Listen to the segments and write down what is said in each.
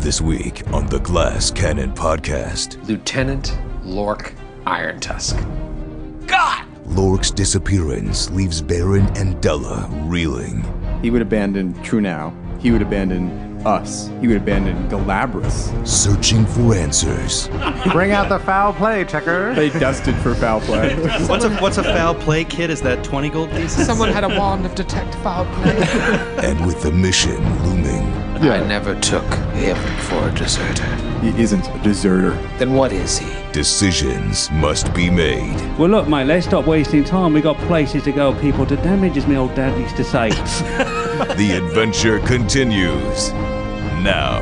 This week on the Glass Cannon Podcast, Lieutenant Lork Iron Tusk. God! Lork's disappearance leaves Baron and Della reeling. He would abandon Trunau. He would abandon us. He would abandon Galabras. Searching for answers. Bring out the foul play, checker. They dusted for foul play. What's a what's a foul play, kid? Is that twenty gold pieces? Someone had a wand of detect foul play. And with the mission looming, I never took him for a deserter. he isn't a deserter. Then what is he? decisions must be made. Well, look, mate, let's stop wasting time. We got places to go, people to damage, as my old dad used to say. The adventure continues now.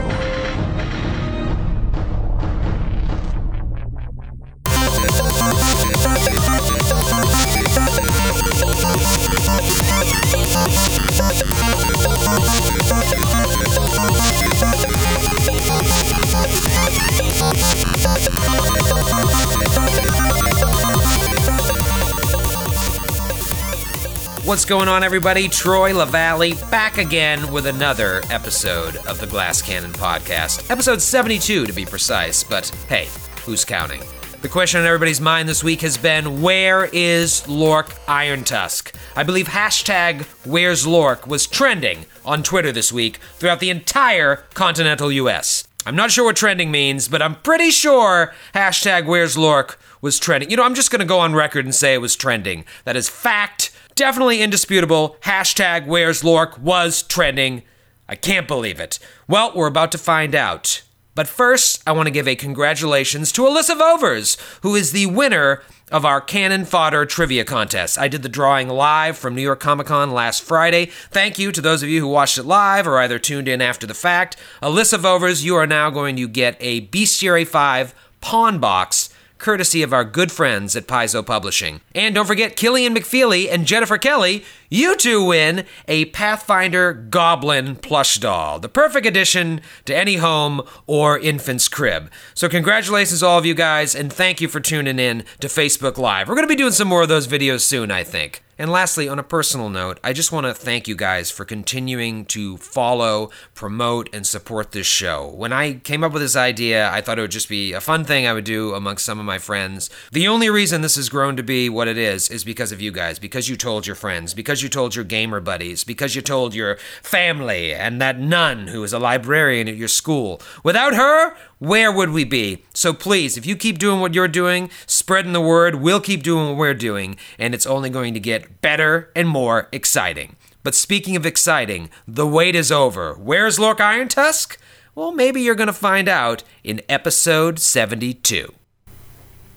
What's going on, everybody? Troy Lavallee back again with another episode of the Glass Cannon Podcast. Episode 72 to be precise, but hey, who's counting? The question on everybody's mind this week has been where is Lork Iron Tusk? I believe hashtag Where's Lork was trending on Twitter this week throughout the entire continental US. I'm not sure what trending means, but I'm pretty sure hashtag Where's Lork was trending. You know, I'm just gonna go on record and say it was trending. That is fact, definitely indisputable. Hashtag Where's Lork was trending. I can't believe it. Well, we're about to find out. But first, I want to give a congratulations to Alyssa Vovers, who is the winner of our Cannon Fodder Trivia Contest. I did the drawing live from New York Comic Con last Friday. Thank you to those of you who watched it live or either tuned in after the fact. Alyssa Vovers, you are now going to get a Bestiary 5 pawn box courtesy of our good friends at Paizo Publishing. And don't forget, Killian McFeely and Jennifer Kelly, you two win a Pathfinder Goblin plush doll, the perfect addition to any home or infant's crib. So, congratulations, all of you guys, and thank you for tuning in to Facebook Live. We're going to be doing some more of those videos soon, I think. And lastly, on a personal note, I just want to thank you guys for continuing to follow, promote, and support this show. When I came up with this idea, I thought it would just be a fun thing I would do amongst some of my friends. The only reason this has grown to be what it is is because of you guys, because you told your friends, because you told your gamer buddies, because you told your family, and that nun who is a librarian at your school. Without her, where would we be? So please, if you keep doing what you're doing, spreading the word, we'll keep doing what we're doing, and it's only going to get better and more exciting. But speaking of exciting, the wait is over. Where's Lork Iron Tusk? Well, maybe you're going to find out in episode 72.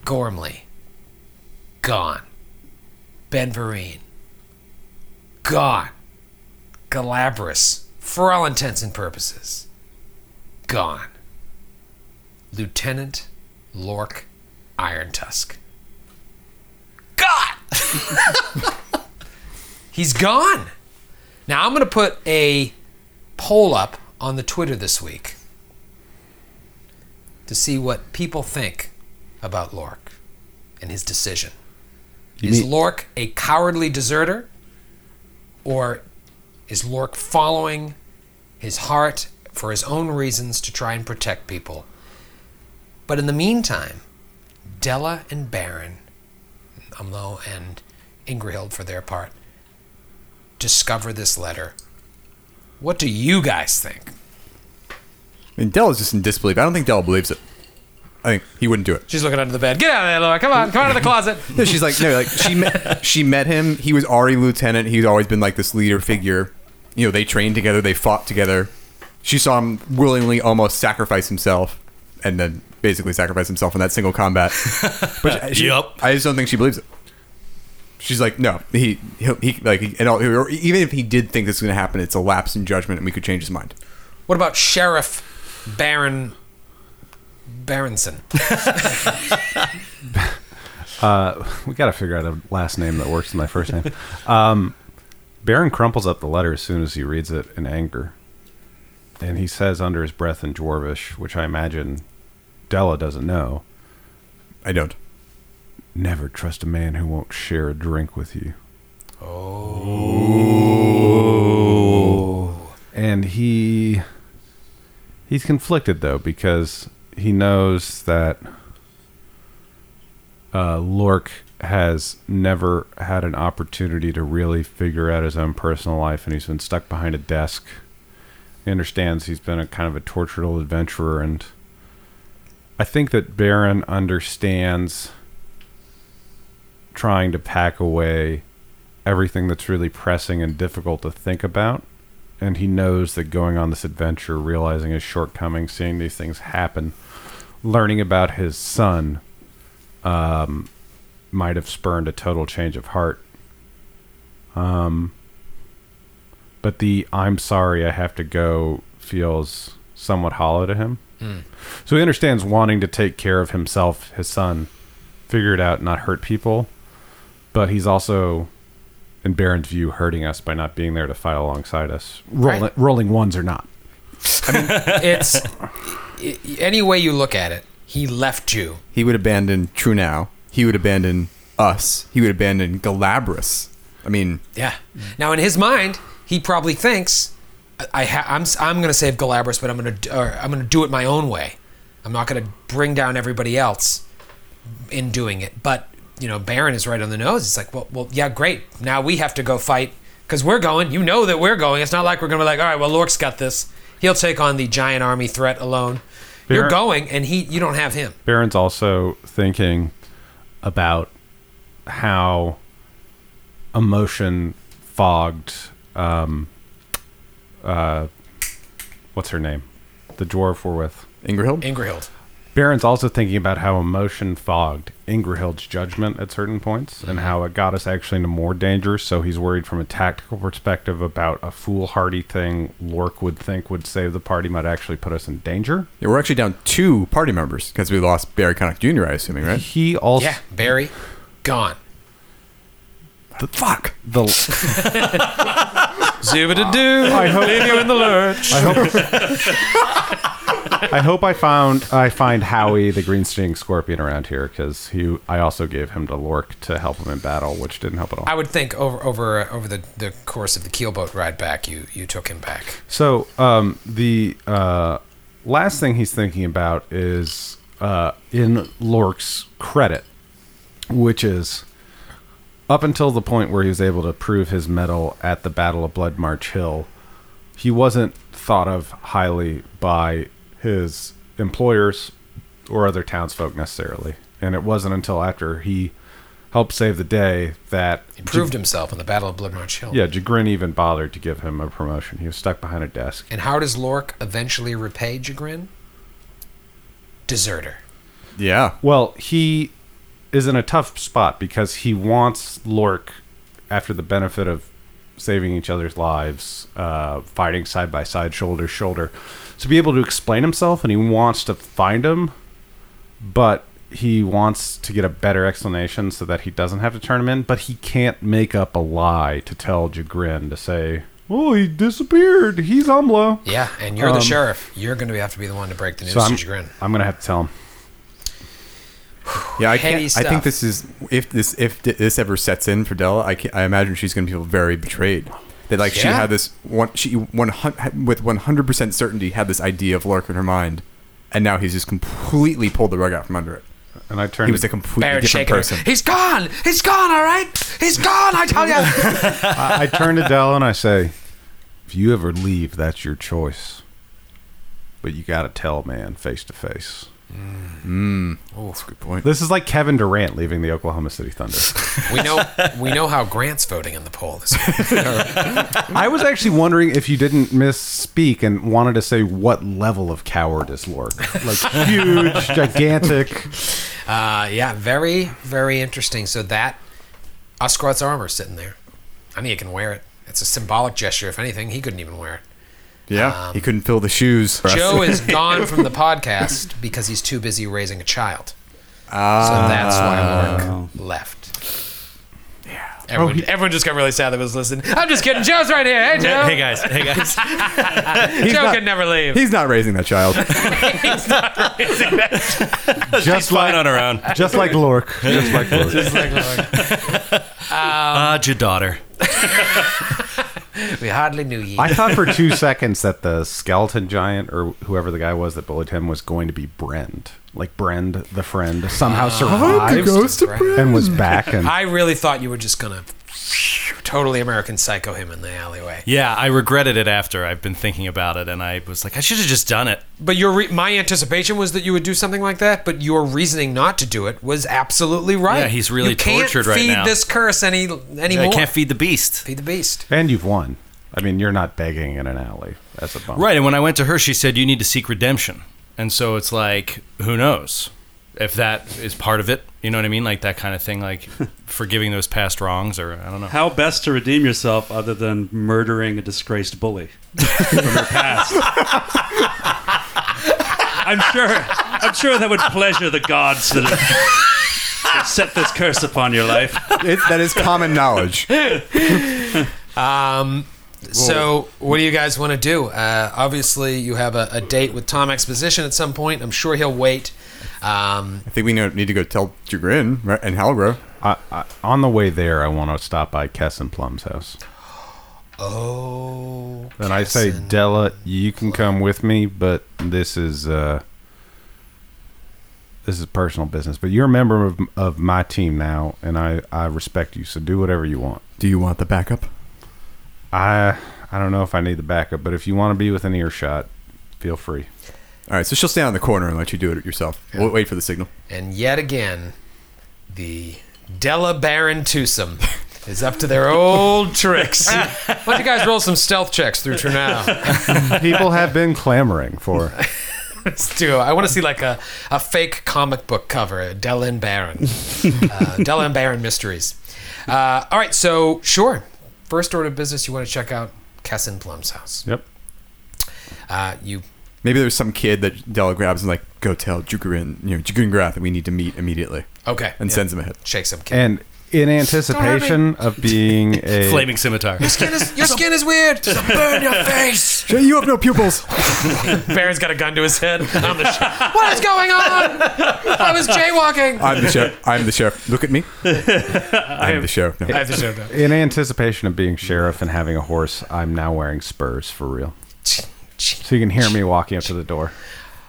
Gormley. Gone. Ben. Gone. Galabras. For all intents and purposes. Gone. Lieutenant Lork Iron Tusk. God! He's gone. Now I'm going to put a poll up on the Twitter this week to see what people think about Lork and his decision. is Lork a cowardly deserter? Or is Lork following his heart for his own reasons to try and protect people? But in the meantime, Della and Baron, Umlo and Ingrihild for their part, discover this letter. What do you guys think? I mean, Della's just in disbelief. I don't think Della believes it. I think he wouldn't do it. She's looking under the bed. Get out of there, Laura. Come on, come out of the closet. No, she's like, no, like she met, she met him. He was already lieutenant. He's always been like this leader figure. You know, they trained together. They fought together. She saw him willingly almost sacrifice himself, and then basically sacrifice himself in that single combat. But she, Yup. I just don't think she believes it. She's like, no, he, he, he like, he, and all, or even if he did think this was going to happen, it's a lapse in judgment, and we could change his mind. What about Sheriff Baron Baronson? Uh, we got to figure out a last name that works with my first name. Um, Baron crumples up the letter as soon as he reads it in anger. And he says under his breath in Dwarvish, which I imagine Della doesn't know, I don't. never trust a man who won't share a drink with you. Oh. And he He's conflicted though because he knows that uh, Lork has never had an opportunity to really figure out his own personal life, and he's been stuck behind a desk. He understands he's been a kind of a tortured old adventurer, and I think that Baron understands trying to pack away everything that's really pressing and difficult to think about. And he knows that going on this adventure, realizing his shortcomings, seeing these things happen, learning about his son, um, might have spurned a total change of heart. Um, but the "I'm sorry, I have to go" feels somewhat hollow to him. So he understands wanting to take care of himself, his son, figure it out, not hurt people. But he's also, in Baron's view, hurting us by not being there to fight alongside us. Rolling, Right. rolling ones or not. I mean, it's i- any way you look at it, he left you. He would abandon Trunau. He would abandon us. He would abandon Galabras. I mean, Yeah. Now in his mind, he probably thinks, I, ha- I'm I'm gonna save Galabras, but I'm gonna I'm gonna do it my own way. I'm not gonna bring down everybody else in doing it. But you know, Baron is right on the nose. It's like, well, well, yeah, great. Now we have to go fight because we're going. You know that we're going. It's not like we're gonna be like, all right, well, Lork's got this. He'll take on the giant army threat alone. You're going, and he you don't have him. Baron's also thinking about how emotion fogged um uh what's her name? The dwarf we're with. Ingerhild? Ingerhild. Baron's also thinking about how emotion fogged Ingrahild's judgment at certain points and how it got us actually into more danger. So he's worried from a tactical perspective about a foolhardy thing Lork would think would save the party might actually put us in danger. Yeah, we're actually down two party members because we lost Barry Connick Jr., I assuming, right? He also Yeah, Barry, gone. The fuck? the Zoobada-doo. I hope leave you in the lurch. I hope. I hope I found I find Howie the green sting scorpion around here because he I also gave him to Lork to help him in battle, which didn't help at all. I would think over over uh, over the, the course of the keelboat ride back, you you took him back. So um, the uh, last thing he's thinking about is uh, in Lork's credit, which is up until the point where he was able to prove his mettle at the Battle of Bloodmarch Hill, he wasn't thought of highly by his employers or other townsfolk necessarily. And it wasn't until after he helped save the day that He proved himself in the Battle of Bloodmarch Hill. yeah, Jagrin even bothered to give him a promotion. He was stuck behind a desk. And how does Lork eventually repay Jagrin? Deserter. Yeah. Well, he is in a tough spot because he wants Lork, after the benefit of saving each other's lives, uh, fighting side by side, shoulder to shoulder, to be able to explain himself, and he wants to find him, but he wants to get a better explanation so that he doesn't have to turn him in, but he can't make up a lie to tell Jagrin to say, "Oh, he disappeared. He's Umlo." Yeah, and you're the Um, sheriff. You're going to have to be the one to break the news So I'm, to Jagrin. I'm gonna have to tell him. Yeah, I can't. I think this is if this if this ever sets in for Della, I, can, I imagine she's going to feel very betrayed. That like she had this one, she one hun- with one hundred percent certainty had this idea of Lork in her mind, and now he's just completely pulled the rug out from under it. And I turned. He was a completely Baron different shaking her. person. He's gone. He's gone. All right. He's gone. I tell you. I, I turn to Dell and I say, "If you ever leave, that's your choice. But you got to tell, man, face to face." That's a good point. This is like Kevin Durant leaving the Oklahoma City Thunder. we know. We know how Grant's voting in the poll. This I was actually wondering if you didn't misspeak and wanted to say what level of coward is Lork, like huge, gigantic. Uh, yeah, very, very interesting. So that Oscar's armor sitting there. I mean, he can wear it. It's a symbolic gesture. If anything, he couldn't even wear it. Yeah, he couldn't fill the shoes. Joe is gone from the podcast because he's too busy raising a child. so that's why Lork left. Yeah. Everyone, everyone just got really sad that was listening. I'm just kidding. Joe's right here. Hey, Joe. Hey guys, hey guys. Joe not- could never leave. He's not raising that child. He's not raising that. Just Flying like, on around. just like Lork. Just like Lork. Just like Lork. Ah, your daughter. We hardly knew ye. I thought for two seconds that the skeleton giant or whoever the guy was that bullied him was going to be Brend. Like Brend, the friend, somehow ah. survived ghost and was back. And I really thought you were just gonna totally American Psycho him in the alleyway. Yeah, I regretted it after. I've been thinking about it, and I was like, I should have just done it. But your re- my anticipation was that you would do something like that, but your reasoning not to do it was absolutely right. Yeah, he's really you can't tortured right feed now. this curse any anymore. I can't feed the beast. feed the beast. and you've won. I mean, you're not begging in an alley. That's a bummer. Right, and when I went to her, she said you need to seek redemption, and so it's like, who knows if that is part of it? You know what I mean, like that kind of thing, like forgiving those past wrongs, or I don't know. How best to redeem yourself other than murdering a disgraced bully from your past? I'm sure. I'm sure that would pleasure the gods that have set this curse upon your life. It, that is common knowledge. Um, so what do you guys want to do? Uh, obviously, you have a, a date with Tom Exposition at some point. I'm sure he'll wait. Um, I think we need to go tell Jagrin and Halgrove. I, I, on the way there, I want to stop by Kess and Plum's house. oh, And I say, Kessin. Della, you can come with me, but this is uh, this is personal business. But you're a member of, of my team now, and I, I respect you. So do whatever you want. Do you want the backup? I I don't know if I need the backup, but if you want to be within earshot, feel free. All right, so she'll stand on the corner and let you do it yourself. We'll wait for the signal. and yet again, the Della Baron Twosome is up to their old tricks. Why don't you guys roll some stealth checks through Trunau? People have been clamoring for. Let's do it. I want to see like a, a fake comic book cover, Della and Baron. Uh, Della and Baron Mysteries. Uh, all right, so sure. First order of business, you want to check out Kessin Plum's house. Yep. Uh, you Maybe there's some kid that Della grabs and like, go tell Jagrin, you know, Jagrin Grath that we need to meet immediately, okay? and yeah. sends him ahead. shake some kid. And in anticipation of being a Flaming scimitar. Skin is- your skin is weird. burn your face. Jay, you have no pupils. Baron's got a gun to his head. I'm the sh- what is going on? I was jaywalking. I'm the sheriff. I'm the sheriff. Look at me. I'm the sheriff. No. I have to show that. in anticipation of being sheriff and having a horse. I'm now wearing spurs for real, so you can hear me walking up to the door.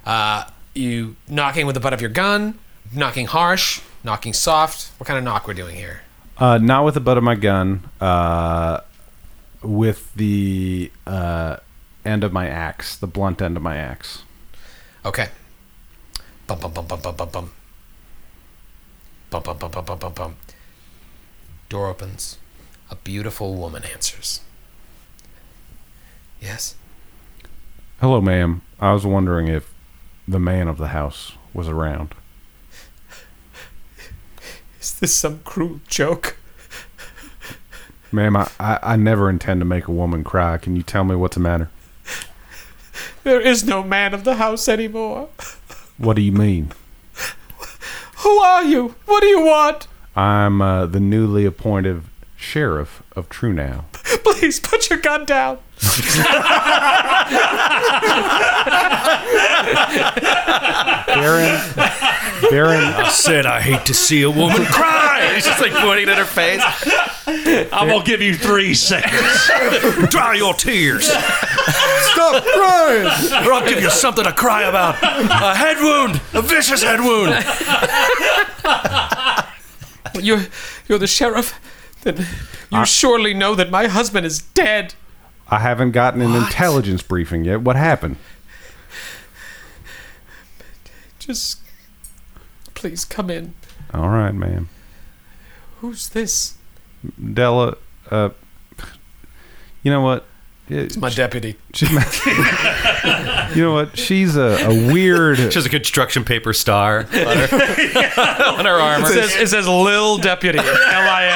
Uh, you knocking with the butt of your gun, knocking harsh, knocking soft. What kind of knock we're doing here? Uh, not with the butt of my gun. Uh, with the uh, end of my axe, the blunt end of my axe. Okay. Bum bum bum bum bum bum bum. Bum bum bum bum bum bum bum. Door opens. A beautiful woman answers. Yes. Hello, ma'am. I was wondering if the man of the house was around. Is this some cruel joke? Ma'am, I, I, I never intend to make a woman cry. Can you tell me what's the matter? There is no man of the house anymore. What do you mean? Who are you? What do you want? I'm uh, the newly appointed sheriff of Trunau. Please put your gun down. Baron, Baron, I said I hate to see a woman cry. He's just like pointing at her face. I'm gonna give you three seconds. Dry your tears, Stop crying. or I'll give you something to cry about. A head wound, a vicious head wound. You're you're the sheriff. Then you surely know that my husband is dead. I haven't gotten an intelligence briefing yet. What happened? Just please come in. All right, ma'am. Who's this? Della, uh, you know what? It- My deputy. she- you know what? She's a, a weird. She has a construction paper star on her, on her armor. It says, it says Lil Deputy. L I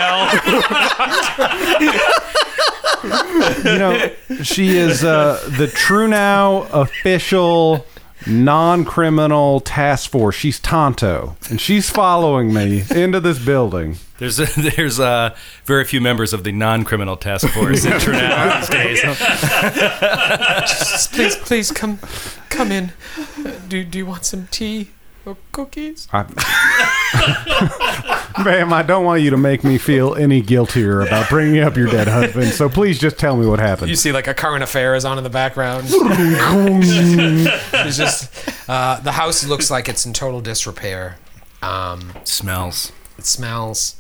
L. you know, she is uh, the Trunau official non-criminal task force. She's Tonto, and she's following me into this building. There's there's uh, very few members of the non-criminal task force in Trinidad these days. Please, please come, come in. Uh, Do, do you want some tea? Or cookies? I, ma'am, I don't want you to make me feel any guiltier about bringing up your dead husband. So please just tell me what happened. You see, like a current affair is on in the background. it's just uh, the house looks like it's in total disrepair. Um, Smells. it smells.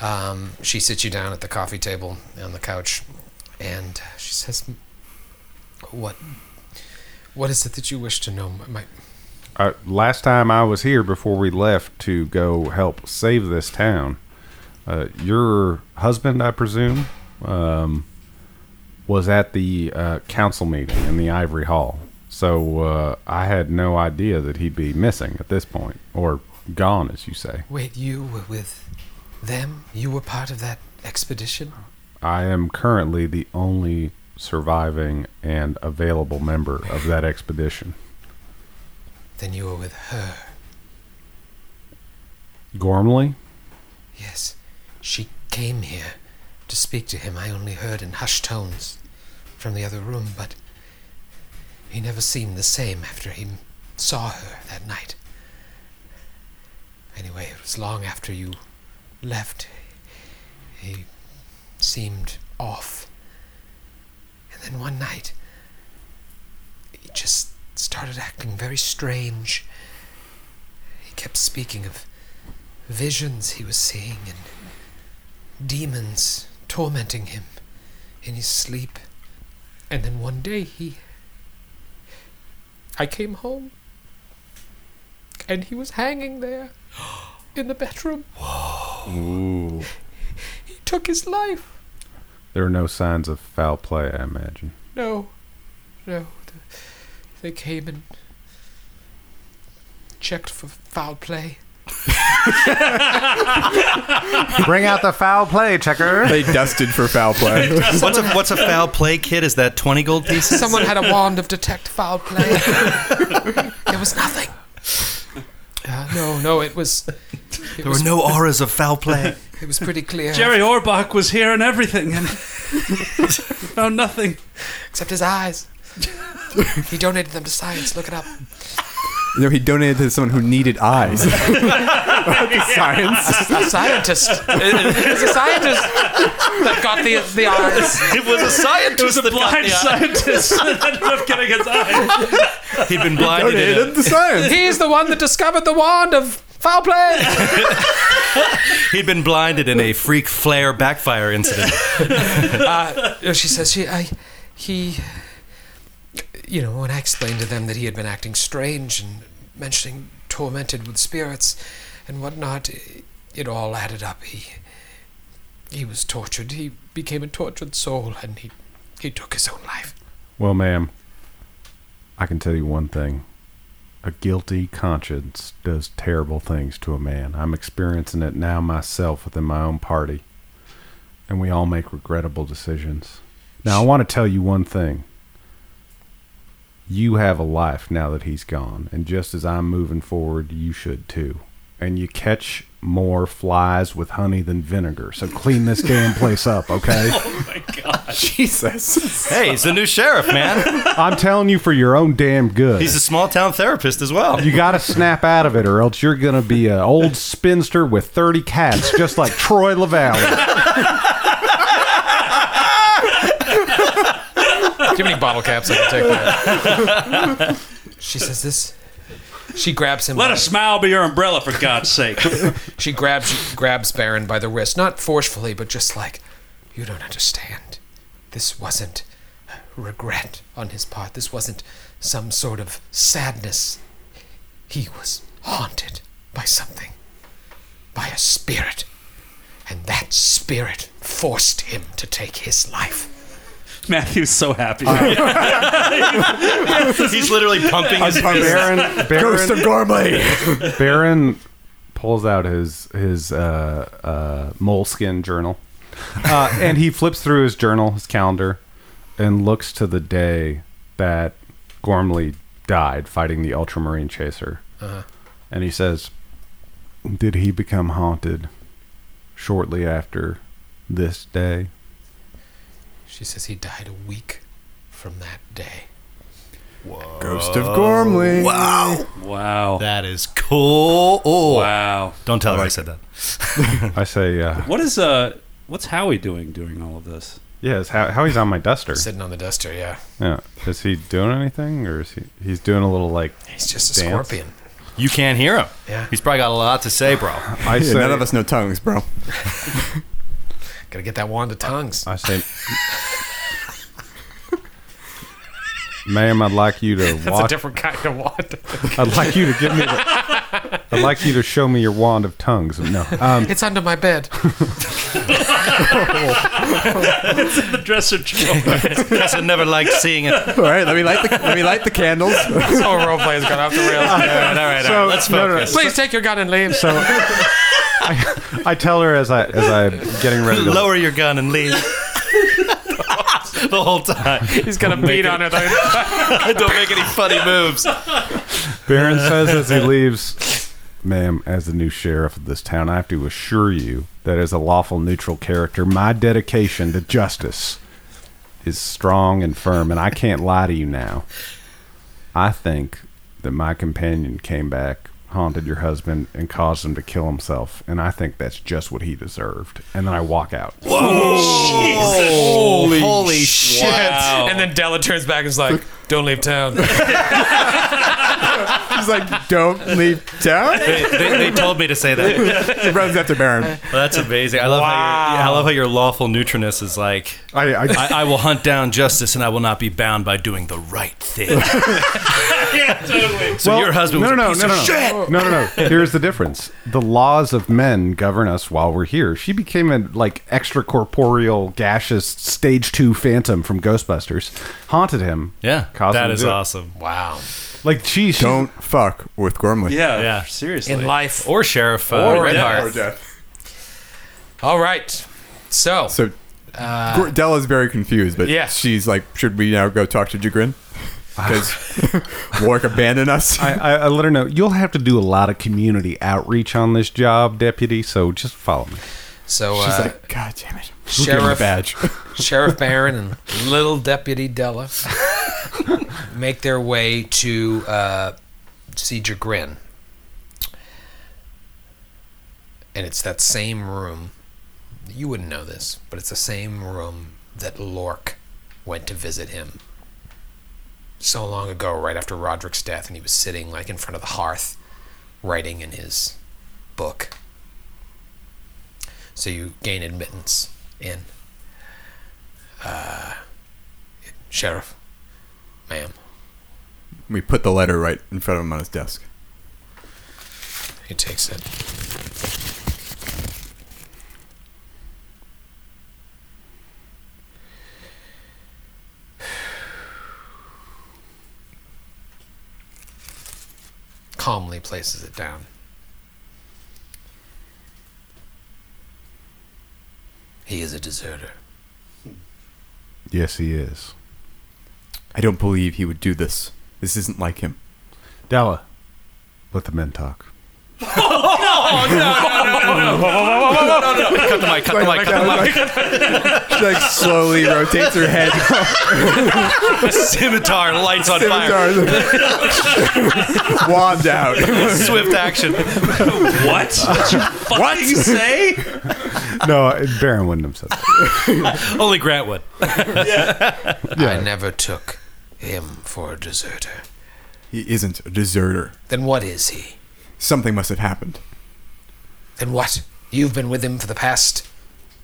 Um, she sits you down at the coffee table on the couch, and she says, "What? What is it that you wish to know? My, uh, last time I was here before we left to go help save this town, uh, your husband, I presume, um, was at the uh, council meeting in the Ivory Hall. So uh, I had no idea that he'd be missing at this point, or gone, as you say. wait, you were with them? You were part of that expedition? I am currently the only surviving and available member of that expedition. Then you were with her. Gormley? Yes, she came here to speak to him. I only heard in hushed tones from the other room, but he never seemed the same after he saw her that night. Anyway, it was long after you left. He seemed off. And then one night, he just started acting very strange. He kept speaking of visions he was seeing and demons tormenting him in his sleep. And then one day he. I came home. And he was hanging there in the bedroom. Ooh. He took his life. There are no signs of foul play, I imagine. No. No. They came and checked for foul play. Bring out the foul play, checker. They dusted for foul play. What's a what's a foul play kit? Is that twenty gold pieces? Someone had a wand of detect foul play. there was nothing. Uh, no, no, it was. It There were no auras of foul play. It was pretty clear. Jerry Orbach was here and everything, and found nothing. Except his eyes. He donated them to science. Look it up. no, he donated to someone who needed eyes. Science. A scientist. it was a scientist that got the the eyes. It was a scientist. It was a that got blind the scientist that ended up getting his eye. He'd been blinded. in Donated a- to science. He's the one that discovered the wand of foul play. He'd been blinded in a freak flare backfire incident. Uh, she says she I he you know when I explained to them that he had been acting strange and mentioning tormented with spirits and whatnot, it, it all added up. He he was tortured. He became a tortured soul, and he he took his own life. Well, ma'am, I can tell you one thing. A guilty conscience does terrible things to a man. I'm experiencing it now myself within my own party. And we all make regrettable decisions. Now, I want to tell you one thing. You have a life now that he's gone. And just as I'm moving forward, you should too. And you catch more flies with honey than vinegar. So clean this damn place up, okay? Oh my God. Jesus. hey, he's the new sheriff, man. I'm telling you for your own damn good. He's a small town therapist as well. You got to snap out of it, or else you're going to be an old spinster with 30 cats, just like Troy Lavallee. Do you have any bottle caps I can take that? she says this. She grabs him. Let by- a smile be your umbrella, for God's sake. She grabs she grabs Baron by the wrist, not forcefully, but just like, you don't understand. This wasn't regret on his part. This wasn't some sort of sadness. He was haunted by something, by a spirit, and that spirit forced him to take his life. Matthew's so happy. He's literally pumping his fist. Baron, Ghost Baron, of Gormley. Baron pulls out his his uh, uh, moleskin journal, uh, and he flips through his journal, his calendar, and looks to the day that Gormley died fighting the Ultramarine Chaser, and he says, "Did he become haunted shortly after this day?" She says he died a week from that day. Whoa. Ghost of Gormley. Wow. Wow. That is cool. Oh. Wow. Don't tell her I said that. I say, uh, What is uh? What's Howie doing during all of this? yeah, it's how, how he's on my duster. Sitting on the duster, yeah. Yeah, is he doing anything, or is he? He's doing a little like. He's just a Dance. scorpion. You can't hear him. Yeah. He's probably got a lot to say, bro. I Yeah, say, none of us know tongues, bro. Gotta get that wand of tongues. I say, ma'am, I'd like you to That's a watch. different kind of wand. I'd like you to give me. The, I'd like you to show me your wand of tongues. No, um, it's under my bed. it's in The dresser drawer. Guess I never liked seeing it. All right, let me light the let me light the candles. this whole role play has gone off the rails. All right, all right, all right. Let's no, no, no. focus. Please take your gun and leave. So I, I tell her as I as I'm getting ready to Lower your gun and leave. the whole time. He's gonna beat on it. Don't make any funny moves. Baron says as he leaves, Ma'am, as the new sheriff of this town, I have to assure you that as a lawful neutral character, my dedication to justice is strong and firm, and I can't lie to you now. I think that my companion came back, haunted your husband, and caused him to kill himself, and I think that's just what he deserved. And then I walk out. Holy, holy shit. Wow. And then Della turns back and is like, "Don't leave town." He's like, "Don't leave town." They, they, they told me to say that. He runs after Baron. Well, that's amazing. I love how your, I love how your lawful neutroness is like. I, I, I, I will hunt down justice, and I will not be bound by doing the right thing. yeah, totally. So your husband was no, a no, piece no, no, of no. shit. No, no, no. Here's the difference. The laws of men govern us while we're here. She became a like extracorporeal, gaseous stage two phantom from Ghostbusters. Haunted him. Yeah, Caused him that to is do it. awesome. wow. Like she, she don't fuck with Gormley. Yeah, Yeah. Seriously. In life. Or Sheriff uh, Or Redheart. Or death. All right. So, So Gor- Della's very confused, but Yeah. she's like, "Should we now go talk to Jagrin? Because Warwick abandoned us." I, I, I let her know you'll have to do a lot of community outreach on this job, deputy. So just follow me. So She's uh, like, "God damn it!" Who gave him the Sheriff badge. Sheriff Baron and little Deputy Della make their way to uh, see Jagrin. And it's that same room. You wouldn't know this, but it's the same room that Lork went to visit him so long ago, right after Roderick's death, and he was sitting like in front of the hearth, writing in his book. So you gain admittance in. Uh, Sheriff, ma'am. we put the letter right in front of him on his desk. He takes it. Calmly places it down. He is a deserter. Yes, he is. I don't believe he would do this. This isn't like him. Della, let the men talk. Oh, cut the mic, cut the mic, cut the mic. She like slowly rotates her head. Scimitar, lights on fire. Wand out. Swift action. what? what? Did you say? No, Baron wouldn't have said that. Only Grant would. I never took him for a deserter. He isn't a deserter. Then what is he? Something must have happened. Then what? You've been with him for the past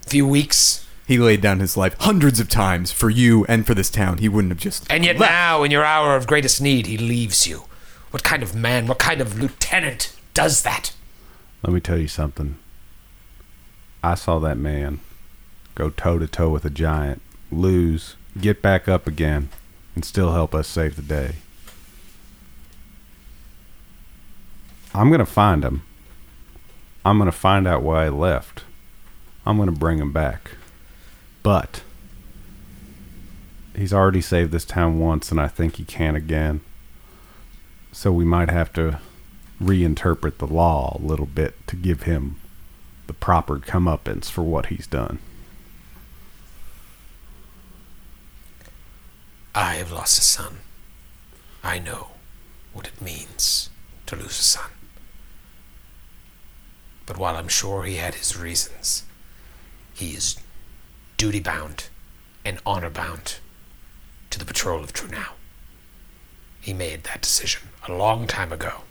few weeks, He laid down his life hundreds of times for you and for this town. He wouldn't have just. and yet left. now, in your hour of greatest need, he leaves you. What kind of man, what kind of lieutenant does that? Let me tell you something. I saw that man go toe to toe with a giant, lose, get back up again, and still help us save the day. I'm going to find him. I'm going to find out why he left. I'm going to bring him back. But he's already saved this town once, and I think he can again. So we might have to reinterpret the law a little bit to give him the proper comeuppance for what he's done. I have lost a son. I know what it means to lose a son. But while I'm sure he had his reasons, he is duty bound and honor bound to the patrol of Trunau. He made that decision a long time ago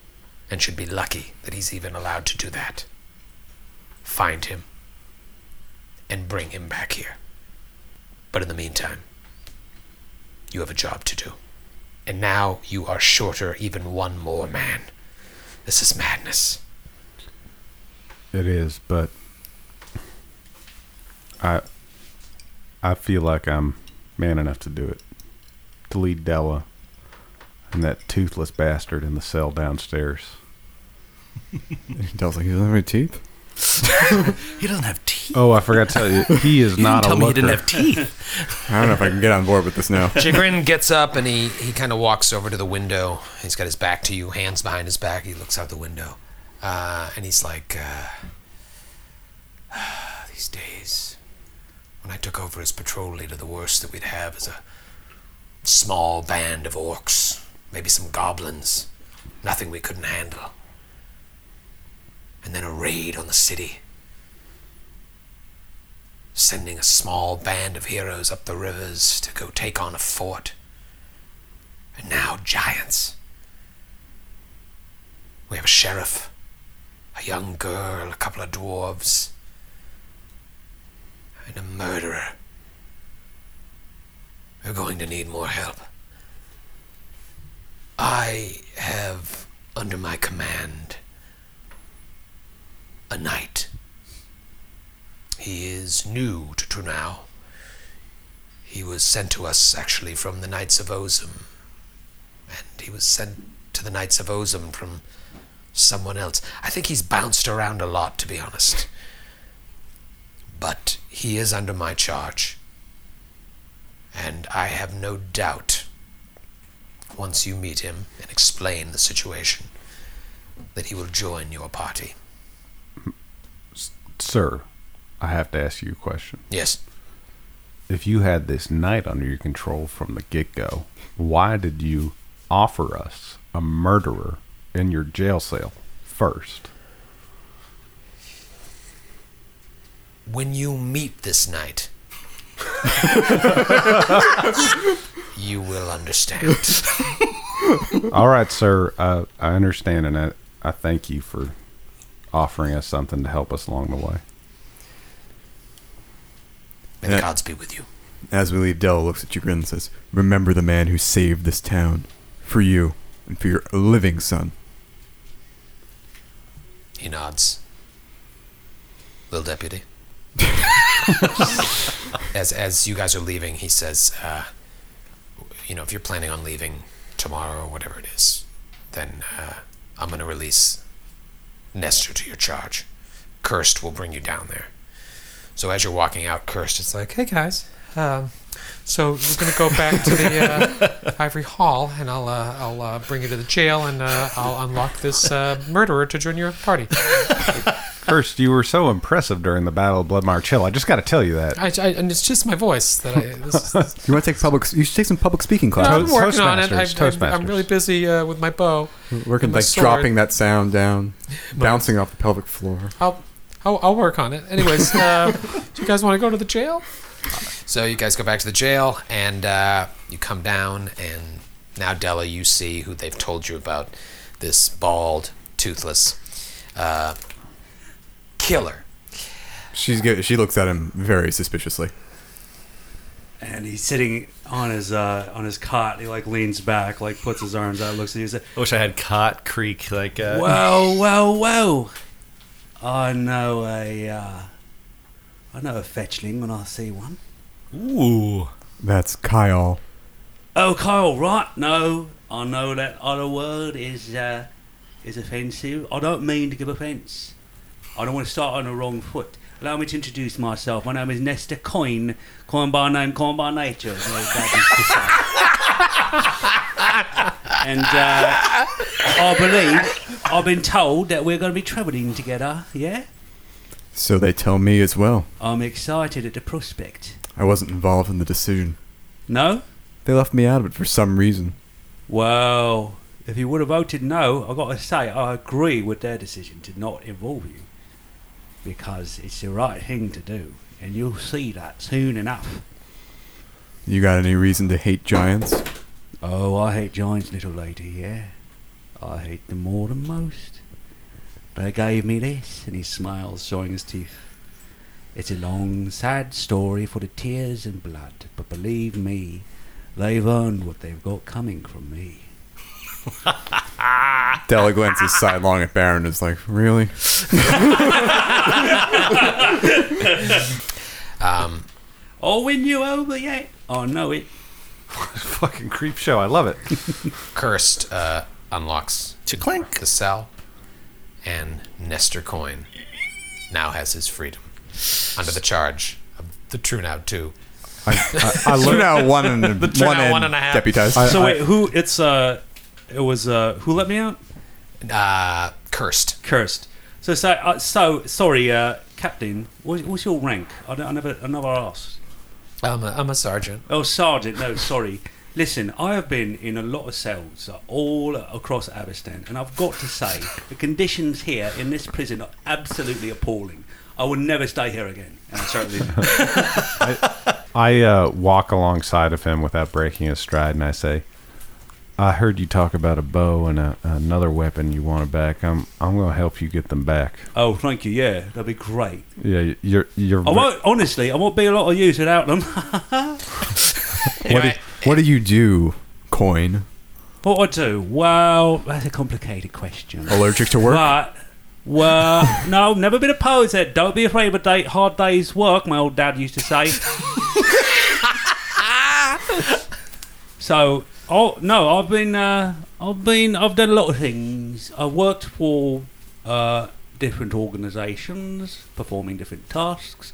and should be lucky that he's even allowed to do that. Find him and bring him back here. But in the meantime, you have a job to do. And now you are shorter even one more man. This is madness. It is, but I I feel like I'm man enough to do it. To lead Della and that toothless bastard in the cell downstairs. Dell's like, he doesn't have any teeth. He doesn't have teeth. Oh, I forgot to tell you, he is not a Tell me he didn't have teeth. I don't know if I can get on board with this now. Jagrin gets up and he, he kind of walks over to the window. He's got his back to you, hands behind his back. He looks out the window. Uh, and he's like, uh, These days, when I took over as patrol leader, the worst that we'd have is a small band of orcs, maybe some goblins. Nothing we couldn't handle. And then a raid on the city. Sending a small band of heroes up the rivers to go take on a fort. And now giants. We have a sheriff, a young girl, a couple of dwarves, and a murderer. We're going to need more help. I have under my command a knight. He is new to Trunau. He was sent to us actually from the Knights of Ozem. And he was sent to the Knights of Ozem from someone else. I think he's bounced around a lot, to be honest. But he is under my charge. And I have no doubt, once you meet him and explain the situation, that he will join your party. Sir, I have to ask you a question. Yes. If you had this knight under your control from the get go, why did you offer us a murderer in your jail cell first? When you meet this knight, you will understand. All right, sir. I, I understand, and I, I thank you for offering us something to help us along the way. May the Yeah. gods be with you. As we leave, Dell looks at you grin, and says, Remember the man who saved this town. For you and for your living son. He nods. Little deputy. as as you guys are leaving, he says, uh, "You know, if you're planning on leaving tomorrow or whatever it is, then uh, I'm going to release Nestor to your charge. Cursed will bring you down there." So as you're walking out, Cursed it's like, "Hey guys, um, so we're going to go back to the uh, Ivory Hall, and I'll uh, I'll uh, bring you to the jail, and uh, I'll unlock this uh, murderer to join your party." First, you were so impressive during the Battle of Bloodmarch Hill. I just got to tell you that. I, I, and it's just my voice that I. This is, You want to take public? You should take some public speaking No, I'm classes. working on it. Toastmasters, I've, I'm, I'm really busy uh, with my bow. Working and my like sword. dropping that sound down, bouncing off the pelvic floor. I'll, I'll, I'll work on it. Anyways, uh, do you guys want to go to the jail? So you guys go back to the jail, and uh, you come down, and now Della, you see who they've told you about this bald, toothless uh, killer. She's good. She looks at him very suspiciously. And he's sitting on his uh, on his cot. He like leans back, like puts his arms out, looks at you. and says, I wish I had Cot Creek like. Uh, Whoa, whoa, whoa! I know a, uh, I know a fetchling when I see one. Ooh. That's Kayal. Oh, Kayal, right? No, I know that other word is uh, is offensive. I don't mean to give offence. I don't want to start on the wrong foot. Allow me to introduce myself. My name is Nestor Coin, coin by name, coin by nature. as my dad used to say. and uh, I believe I've been told that we're going to be travelling together. Yeah, So they tell me as well. I'm excited at the prospect. I wasn't involved in the decision. No, They left me out of it for some reason. well, if you would have voted no, I've got to say, I agree with their decision to not involve you. Because it's the right thing to do. And you'll see that soon enough. You got any reason to hate giants? Oh, I hate giants, little lady, yeah. I hate them more than most. They gave me this, and he smiles, showing his teeth. It's a long, sad story for the tears and blood, but believe me, they've earned what they've got coming from me. Della glances sidelong at Baron. and Is like, really? Um, I'll win you over yet. I know it. Fucking creep show. I love it. Cursed uh, unlocks to Clink. the cell, and Nestor Coin now has his freedom under the charge of the Trunau 2. I, I, I You're learned, now one and turn one out and, one and a half. deputized. I- So wait, who? It's uh, it was uh, who let me out? Uh, cursed. Cursed. So so uh, so sorry, uh, Captain. What, what's your rank? I, don't, I never I never asked. I'm a, I'm a sergeant. Oh, sergeant. No, sorry. Listen, I have been in a lot of cells uh, all across Avistan, and I've got to say the conditions here in this prison are absolutely appalling. I would never stay here again, and I certainly. I uh, walk alongside of him without breaking his stride, and I say, "I heard you talk about a bow and a, another weapon you wanted back. I'm I'm going to help you get them back. oh, thank you. Yeah, that'd be great. Yeah, you're you're. I won't. Honestly, I won't be a lot of use without them. what, do, what do you do, coin? what I do? Well, that's a complicated question. Allergic to work? But, well, no, never been opposed to it. Don't be afraid of a day, hard day's work, my old dad used to say. so, oh no, I've been, uh, I've been, I've done a lot of things. I've worked for uh, different organisations, performing different tasks.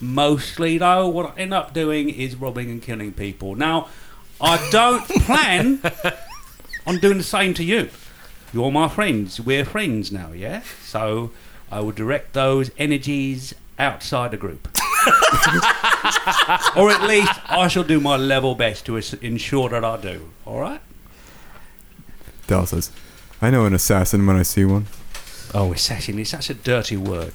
Mostly, though, what I end up doing is robbing and killing people. Now, I don't plan on doing the same to you. You're my friends. We're friends now, yeah? So I will direct those energies outside the group. or at least I shall do my level best to ensure that I do. All right? Della says, I know an assassin when I see one. Oh, assassin is such a dirty word.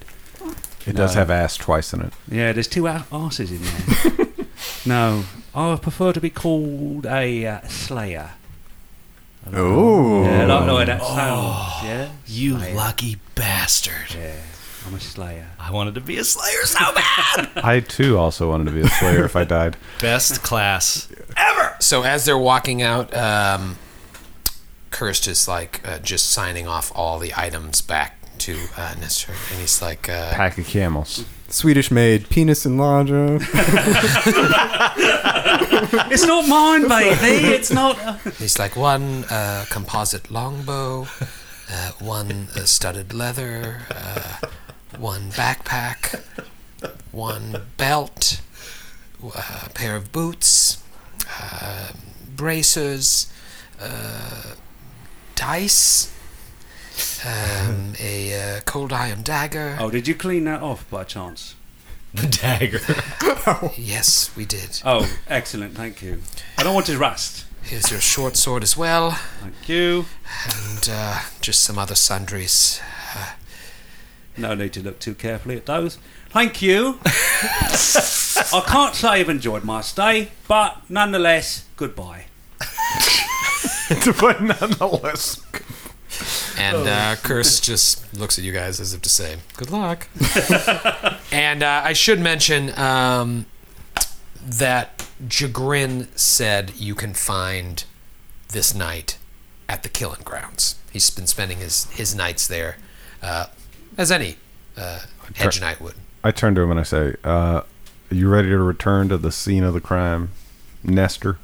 It does have ass twice in it. Yeah, there's two a- arses in there. no, I prefer to be called a uh, slayer. Oh. Yeah, I like the way that sounds. Yeah, You Slayer. lucky bastard. Yeah, I'm a slayer. I wanted to be a slayer so bad. I too also wanted to be a slayer if I died. Best class. Ever. So as they're walking out, um, Cursed is like uh, just signing off all the items back to uh, Nestor, and he's like, uh, Pack of camels. Swedish made penis enlarger. It's not mine, baby. It's not. he's like one uh, composite longbow, uh, one uh, studded leather, uh, one backpack, one belt, a pair of boots, uh, bracers, uh, dice, um, a uh, cold iron dagger. Oh, did you clean that off by chance? The dagger. Yes, we did. Oh, excellent. Thank you. I don't want to rust. Here's your short sword as well, Thank you. and uh, just some other sundries. No need to look too carefully at those. Thank you. I can't say I've enjoyed my stay, but nonetheless, goodbye. but nonetheless, And uh, Curse just looks at you guys as if to say, "Good luck." and uh, I should mention um, that Jagrin said you can find this night at the Killing Grounds. He's been spending his his nights there, uh, as any uh, hedge knight would. I turn to him and I say, uh, "Are you ready to return to the scene of the crime, Nestor?"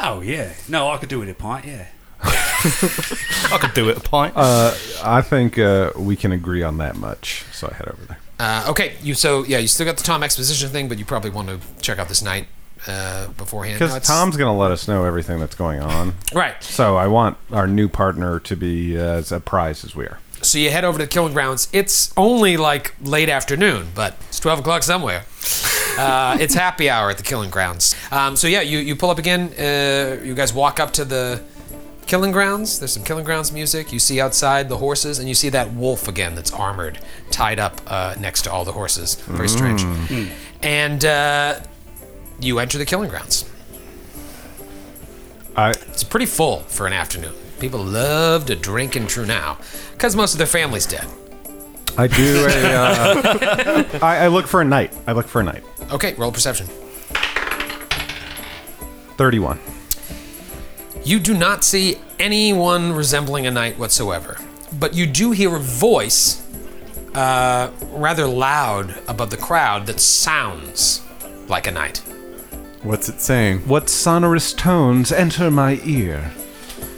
Oh, yeah. No, I could do with a pint, yeah. I could do it a pint. Uh, I think uh, we can agree on that much. So I head over there. Uh, okay, you so yeah, you still got the Tom exposition thing, but you probably want to check out this night uh, beforehand. Because No, it's- Tom's going to let us know everything that's going on. right. So I want our new partner to be uh, as apprised as we are. So you head over to the Killing Grounds. It's only like late afternoon, but it's 12 o'clock somewhere. Uh, it's happy hour at the Killing Grounds. Um, so yeah, you, you pull up again. Uh, you guys walk up to the killing grounds. There's some killing grounds music. You see outside the horses, and you see that wolf again that's armored, tied up uh, next to all the horses. Very strange. And uh, you enter the killing grounds. I It's pretty full for an afternoon. People love to drink in Trunau because most of their family's dead. I do a. Uh, I, I look for a knight. I look for a knight. Okay, roll perception. Thirty-one. You do not see anyone resembling a knight whatsoever, but you do hear a voice, uh, rather loud above the crowd, that sounds like a knight. What's it saying? What sonorous tones enter my ear?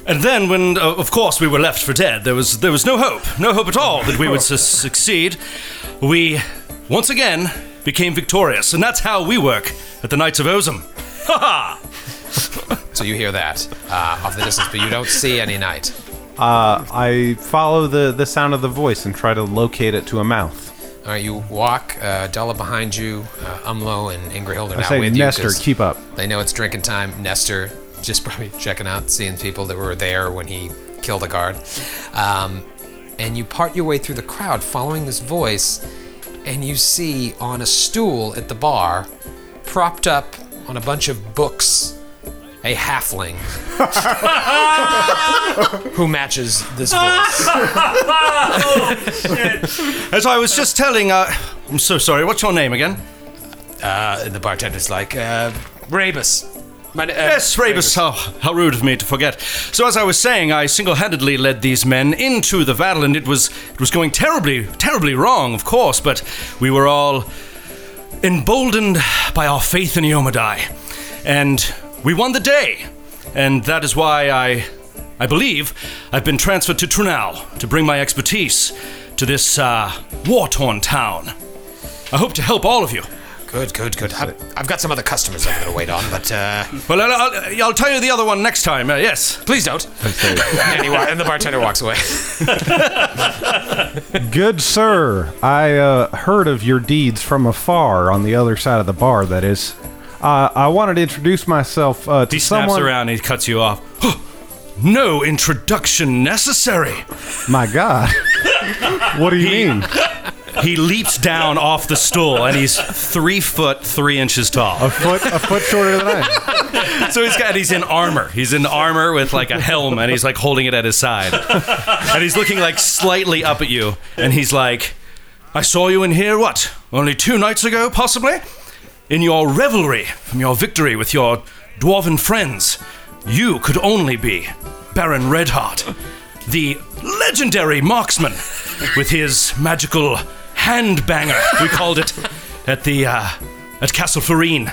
And then, when uh, of course we were left for dead, there was there was no hope, no hope at all that we would su- succeed. We once again became victorious, and that's how we work at the Knights of Ozem. Ha ha! So you hear that uh, off the distance, but you don't see any knight. Uh, I follow the, the sound of the voice and try to locate it to a mouth. All right, you walk. Uh, Della behind you. Uh, Umlo and Ingrihild are I now say, with Nestor, you. 'cause keep up. They know it's drinking time. Nestor just probably checking out, seeing people that were there when he killed a guard. Um, and you part your way through the crowd following this voice, and you see on a stool at the bar, propped up on a bunch of books, a halfling who matches this voice. As I was just telling, uh, I'm so sorry. What's your name again? Uh, and the bartender's like, uh, Rabus. My, na- uh, Yes, Rabus. How, how rude of me to forget. So, as I was saying, I single-handedly led these men into the battle, and it was it was going terribly, terribly wrong, of course. But we were all emboldened by our faith in Iomedae, and we won the day. And that is why I, I believe, I've been transferred to Trunau to bring my expertise to this uh, war-torn town. I hope to help all of you. Good, good, good. I've, I've got some other customers I'm going to wait on, but uh, Well, I'll, I'll, I'll tell you the other one next time. Uh, yes. please don't. and, he and the bartender walks away. Good sir, I uh, heard of your deeds from afar on the other side of the bar, that is. Uh, I wanted to introduce myself uh, to He snaps someone. around and he cuts you off. no introduction necessary. My God. what do you mean? He leaps down off the stool and he's three foot three inches tall. A foot, a foot shorter than I. So he's got he's in armor. He's in armor with like a helm and he's like holding it at his side. And he's looking like slightly up at you and he's like, I saw you in here what? Only two nights ago, possibly? In your revelry from your victory with your dwarven friends. You could only be Baron Redheart, the legendary marksman with his magical hand banger, we called it, at the uh, at Castle Florine.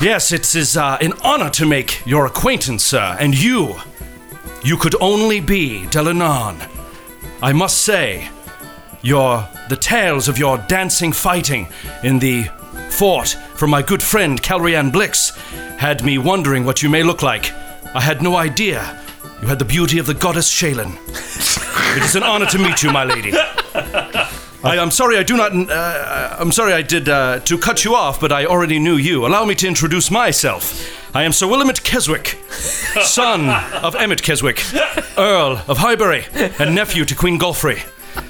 Yes, it is uh, an honor to make your acquaintance, sir. And you, you could only be Delanan. I must say, your the tales of your dancing fighting in the fort from my good friend Calrian Blix had me wondering what you may look like. I had no idea you had the beauty of the goddess Shelyn. it is an honor to meet you, my lady. I, am sorry I do not. Uh, I'm sorry I did uh, to cut you off, but I already knew you. Allow me to introduce myself. I am Sir Willamette Keswick, son of Emmett Keswick, Earl of Highbury, and nephew to Queen Golfrey.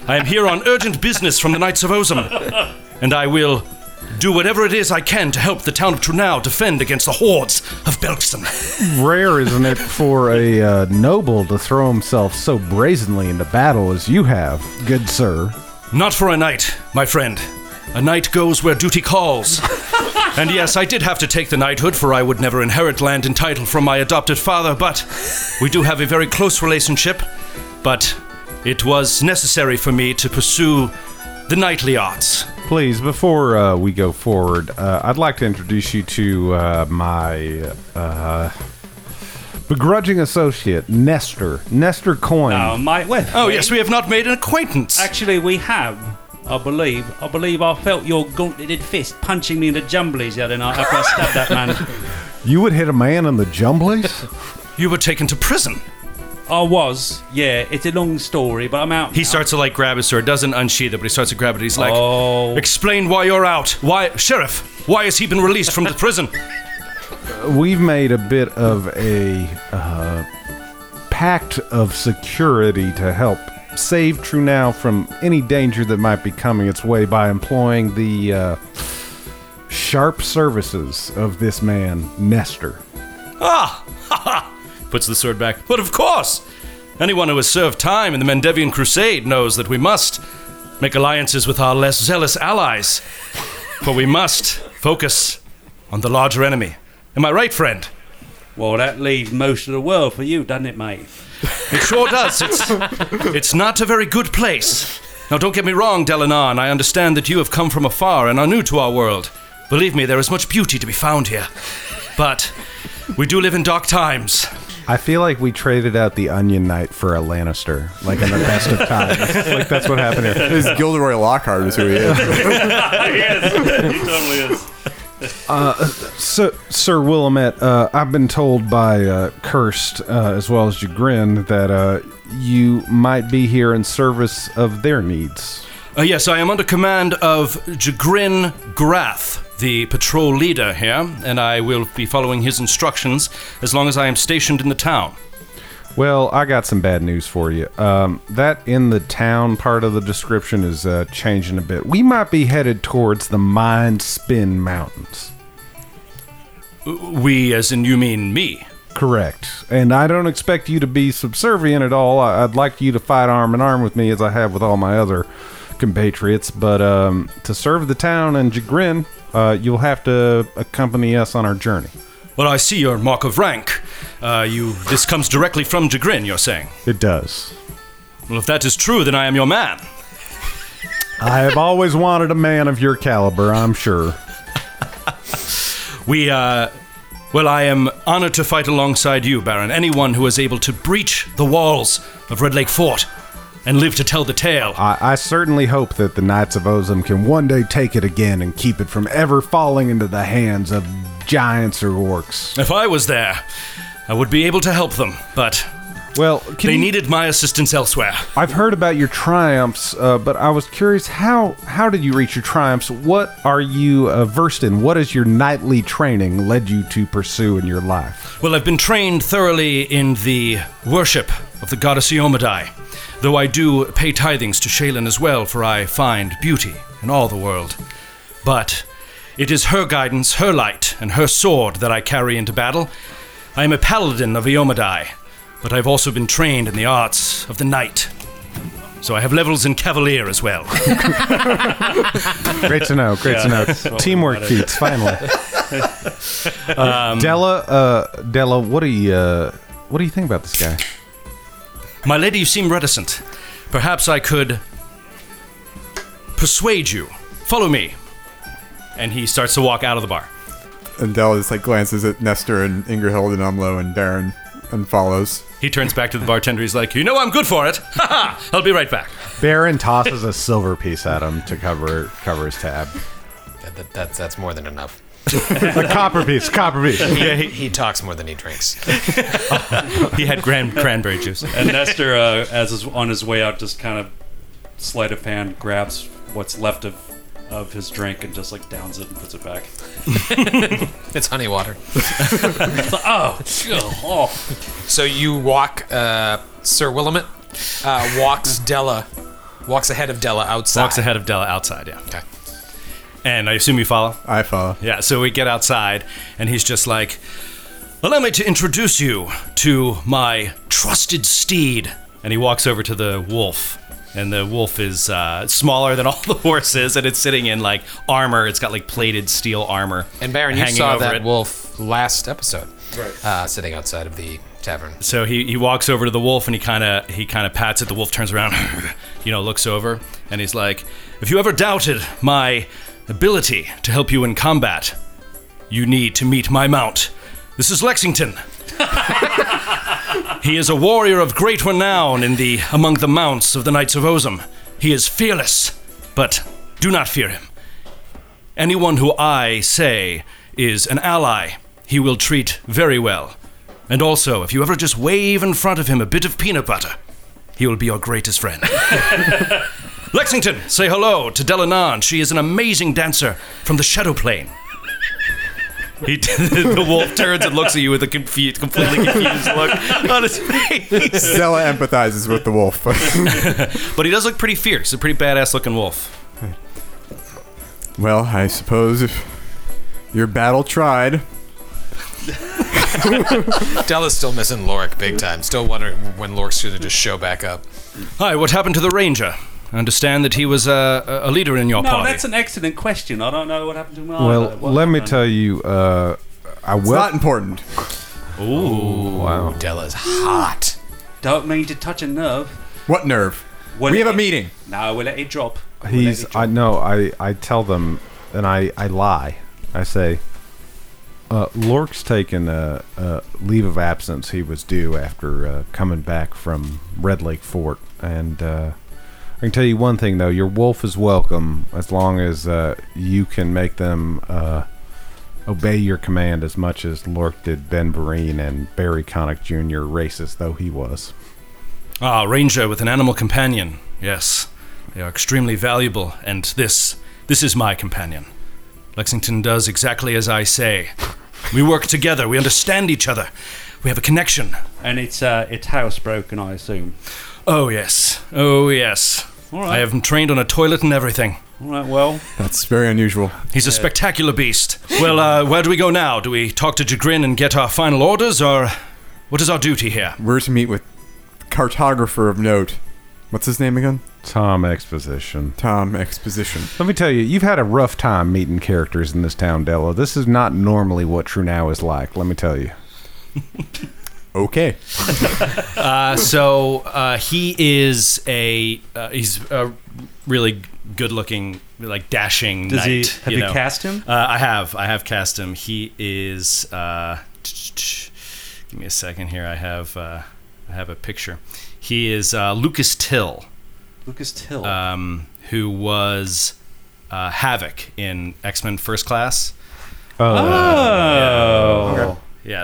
I am here on urgent business from the Knights of Ozem, and I will do whatever it is I can to help the town of Trunau defend against the hordes of Belkzen. Rare, isn't it, for a uh, noble to throw himself so brazenly into battle as you have, good sir? Not for a knight, my friend. A knight goes where duty calls. and yes, I did have to take the knighthood, for I would never inherit land and title from my adopted father, but we do have a very close relationship. But it was necessary for me to pursue the knightly arts. Please, before uh, we go forward, uh, I'd like to introduce you to uh, my uh, begrudging associate, Nestor. Nestor Coin. Oh, mate, well, Oh, yes, we have not made an acquaintance. Actually, we have. I believe. I believe I felt your gauntleted fist punching me in the jumblies the other night after I stabbed that man. You would hit a man in the jumblies? You were taken to prison. I was. Yeah, it's a long story, but I'm out. He starts to like grab his sword, doesn't unsheath it, but he starts to grab it. He's like, Oh. Explain why you're out. Why, Sheriff, why has he been released from the prison? We've made a bit of a uh, pact of security to help save Trunau from any danger that might be coming its way by employing the uh, sharp services of this man, Nestor. Ah! Ha ha! Puts the sword back. But of course! Anyone who has served time in the Mendevian Crusade knows that we must make alliances with our less zealous allies. For we must focus on the larger enemy. Am I right, friend? Well, that leaves most of the world for you, doesn't it, mate? It sure does. It's, it's not a very good place. Now, don't get me wrong, Delanan. I understand that you have come from afar and are new to our world. Believe me, there is much beauty to be found here. But we do live in dark times. I feel like we traded out the Onion Knight for a Lannister, like in the best of times. like that's what happened here. This Gilderoy Lockhart is who he is. yes, he totally is. So, Sir Willamette, uh, I've been told by uh, Cursed uh, as well as Jagrin that uh, you might be here in service of their needs. Uh, yes, I am under command of Jagrin Grath, the patrol leader here, and I will be following his instructions as long as I am stationed in the town. Well, I got some bad news for you. Um, that in the town part of the description is uh, changing a bit. We might be headed towards the Mindspin Mountains. We, as in you mean me. Correct. And I don't expect you to be subservient at all. I- I'd like you to fight arm in arm with me as I have with all my other compatriots. But um, to serve the town and Jagrin, uh, you'll have to accompany us on our journey. Well, I see your mark of rank. Uh, you. This comes directly from Jagrin, you're saying. It does. Well, if that is true, then I am your man. I have always wanted a man of your caliber, I'm sure. We, uh. Well, I am honored to fight alongside you, Baron. Anyone who is able to breach the walls of Red Lake Fort and live to tell the tale. I, I certainly hope that the Knights of Ozem can one day take it again and keep it from ever falling into the hands of giants or orcs. If I was there, I would be able to help them, but Well, can they you- needed my assistance elsewhere. I've heard about your triumphs, uh, but I was curious how how did you reach your triumphs? What are you uh, versed in? What has your knightly training led you to pursue in your life? Well, I've been trained thoroughly in the worship of the goddess Iomedae, though I do pay tithings to Shelyn as well, for I find beauty in all the world. But it is her guidance, her light, and her sword that I carry into battle. I am a paladin of Iomedae, but I've also been trained in the arts of the knight. So I have levels in cavalier as well. Great to know. Great to know. Teamwork feats. Finally. Um, Della, uh, Della, what do you uh, what do you think about this guy? My lady, you seem reticent. Perhaps I could persuade you. Follow me. And he starts to walk out of the bar. And Dell just like glances at Nestor and Ingerhild and Umlo and Baron and follows. He turns back to the bartender. He's like, You know I'm good for it. Ha ha! I'll be right back. Baron tosses a silver piece at him to cover cover his tab. That, that, that's, that's more than enough. A copper piece. Copper piece. Yeah, he, he talks more than he drinks. He had gran- cranberry juice. And Nestor, uh, as is on his way out, just kind of sleight of hand grabs what's left of of his drink and just like downs it and puts it back. It's honey water. Oh, oh. So you walk, uh, Sir Willamette uh, walks Della, walks ahead of Della outside. Walks ahead of Della outside, yeah. Okay. And I assume you follow? I follow. Yeah, so we get outside, and he's just like, Allow me to introduce you to my trusted steed. And he walks over to the wolf. And the wolf is uh, smaller than all the horses, and it's sitting in like armor. It's got like plated steel armor. And Baron, you hanging saw over that it. wolf last episode, right? Uh, sitting outside of the tavern. So he, he walks over to the wolf and he kind of he kind of pats it. The wolf turns around, you know, looks over, and he's like, "If you ever doubted my ability to help you in combat, you need to meet my mount. This is Lexington. he is a warrior of great renown in the among the mounts of the Knights of Ozem. He is fearless, but do not fear him. Anyone who I say is an ally, he will treat very well. And also, if you ever just wave in front of him a bit of peanut butter, he will be your greatest friend. Lexington, say hello to Delanan. She is an amazing dancer from the Shadow Plane. He the wolf turns and looks at you with a confused, completely confused look on his face. Stella empathizes with the wolf. But he does look pretty fierce. A pretty badass looking wolf. well, I suppose if your battle tried, Della's still missing Lorik big time. Still wondering when Lorik's going to just show back up. Hi, what happened to the ranger? I understand that he was uh, a leader in your party. No, party. that's an excellent question. I don't know what happened to him. Well, either. Let me tell you, uh, I it's will. not important. Ooh, wow. Della's hot. Don't mean to touch a nerve. What nerve? We'll we have let a it- meeting. No, we'll let it drop. We'll He's. let it drop. I know. I. I tell them, and I. I lie. I say, uh, Lork's taken a, a leave of absence. He was due after uh, coming back from Red Lake Fort, and uh, I can tell you one thing though: your wolf is welcome as long as uh, you can make them uh, obey your command as much as Lork did Ben Vereen and Harry Connick Jr. Racist though he was. Ah, ranger with an animal companion. Yes, they are extremely valuable, and this this is my companion. Lexington does exactly as I say. We work together. We understand each other. We have a connection. And it's uh, it's housebroken, I assume. Oh yes. Oh yes. All right. I have him trained on a toilet and everything. All right. Well, That's very unusual. He's a spectacular beast. Well, uh, where do we go now? Do we talk to Jagrin and get our final orders, or what is our duty here? We're to meet with cartographer of note. What's his name again? Tom Exposition. Tom Exposition. Let me tell you, you've had a rough time meeting characters in this town, Della. This is not normally what Trunau is like, let me tell you. Okay. Uh, so uh, he is a uh, he's a really good-looking, like dashing does he? knight. Have you, know. cast him? Uh, I have. I have cast him. He is. Uh, give me a second here. I have. Uh, I have a picture. He is uh, Lucas Till, Lucas Till. um, who was uh, Havoc in X Men First Class. oh. Yeah,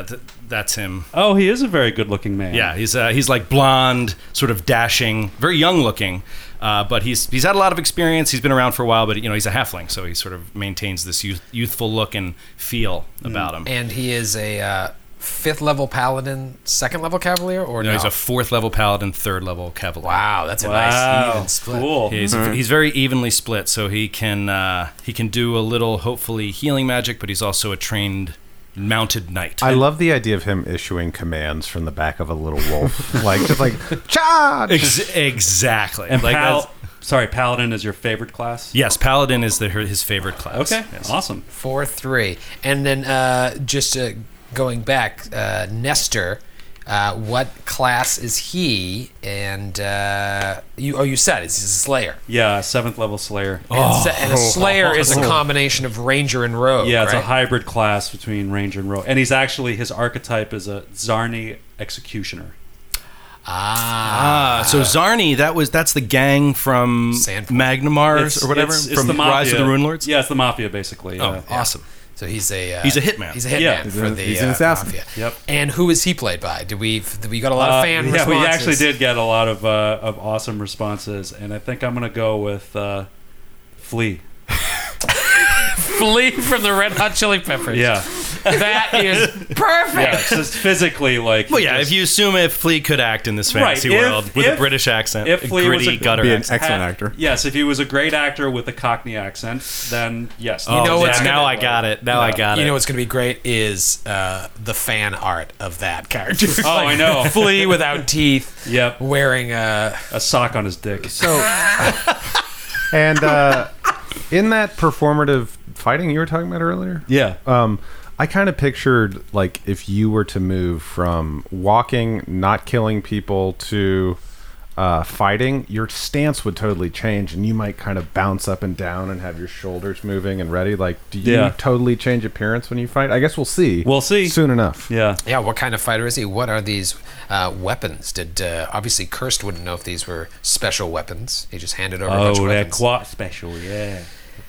th- that's him. Oh, he is a very good-looking man. Yeah, he's uh, he's like blonde, sort of dashing, very young looking, uh, but he's he's had a lot of experience. He's been around for a while, but you know he's a halfling, so he sort of maintains this youth, youthful look and feel about him. And he is a uh, fifth level paladin, second level cavalier, or You know, no? he's a fourth level paladin, third level cavalier. wow, that's a Wow. nice even split. Cool. He's, he's very evenly split, so he can uh, he can do a little hopefully healing magic, but he's also a trained mounted knight. I love the idea of him issuing commands from the back of a little wolf. like, just like, charge! Ex- exactly. And Like Pal- sorry, Paladin is your favorite class. yes, paladin is the, his favorite class. Okay. Yes. Awesome. Four three, and then uh, just uh, going back, uh, Nestor. Uh, what class is he? And uh, you, oh, you said it's he's a Slayer. Yeah, seventh level Slayer. And, sa- and a Slayer is a combination of Ranger and Rogue. Yeah, it's a right? hybrid class between Ranger and Rogue. And he's actually his archetype is a Sczarni Executioner. Ah, Ah, so Sczarni, that was that's the gang from Sandpoint. Magnamars or whatever it's- it's from the. Rise of the Rune Lords. Yeah, it's the mafia basically. Oh, yeah. awesome. So he's a uh, He's a hitman. He's a hitman Yeah. For the he's an uh, assassin. mafia. Yep. And who is he played by? Did we? Did we got a lot of Uh, yeah, responses? we actually did get a lot of uh, of awesome responses, and I think I'm gonna go with uh, Flea. Flee from the Red Hot Chili Peppers. Yeah, that is perfect. yeah. It's just physically like. Well, yeah, just- if you assume if Flea could act in this fantasy Right, if- world with a British accent, if a Flea was gritty a- gutter Be an accent. excellent had- actor. Yes, if he was a great actor with a Cockney accent, then yes. Oh, know what's yeah, now I got it. Now I got it. You know what's going to be great is uh, the fan art of that character. Oh, I know. Flea without teeth, Yep, wearing a. a sock on his dick. So, and uh, in that performative fighting you were talking about earlier, Yeah. um, I kind of pictured like if you were to move from walking, not killing people, to uh, fighting, your stance would totally change, and you might kind of bounce up and down and have your shoulders moving and ready. Like, do you Yeah. totally change appearance when you fight? I guess we'll see. We'll see. soon enough. Yeah. Yeah, what kind of fighter is he? What are these uh, weapons? Did uh, obviously Cursed wouldn't know if these were special weapons. He just handed over a bunch Oh, of they're weapons. quite special. Yeah, they're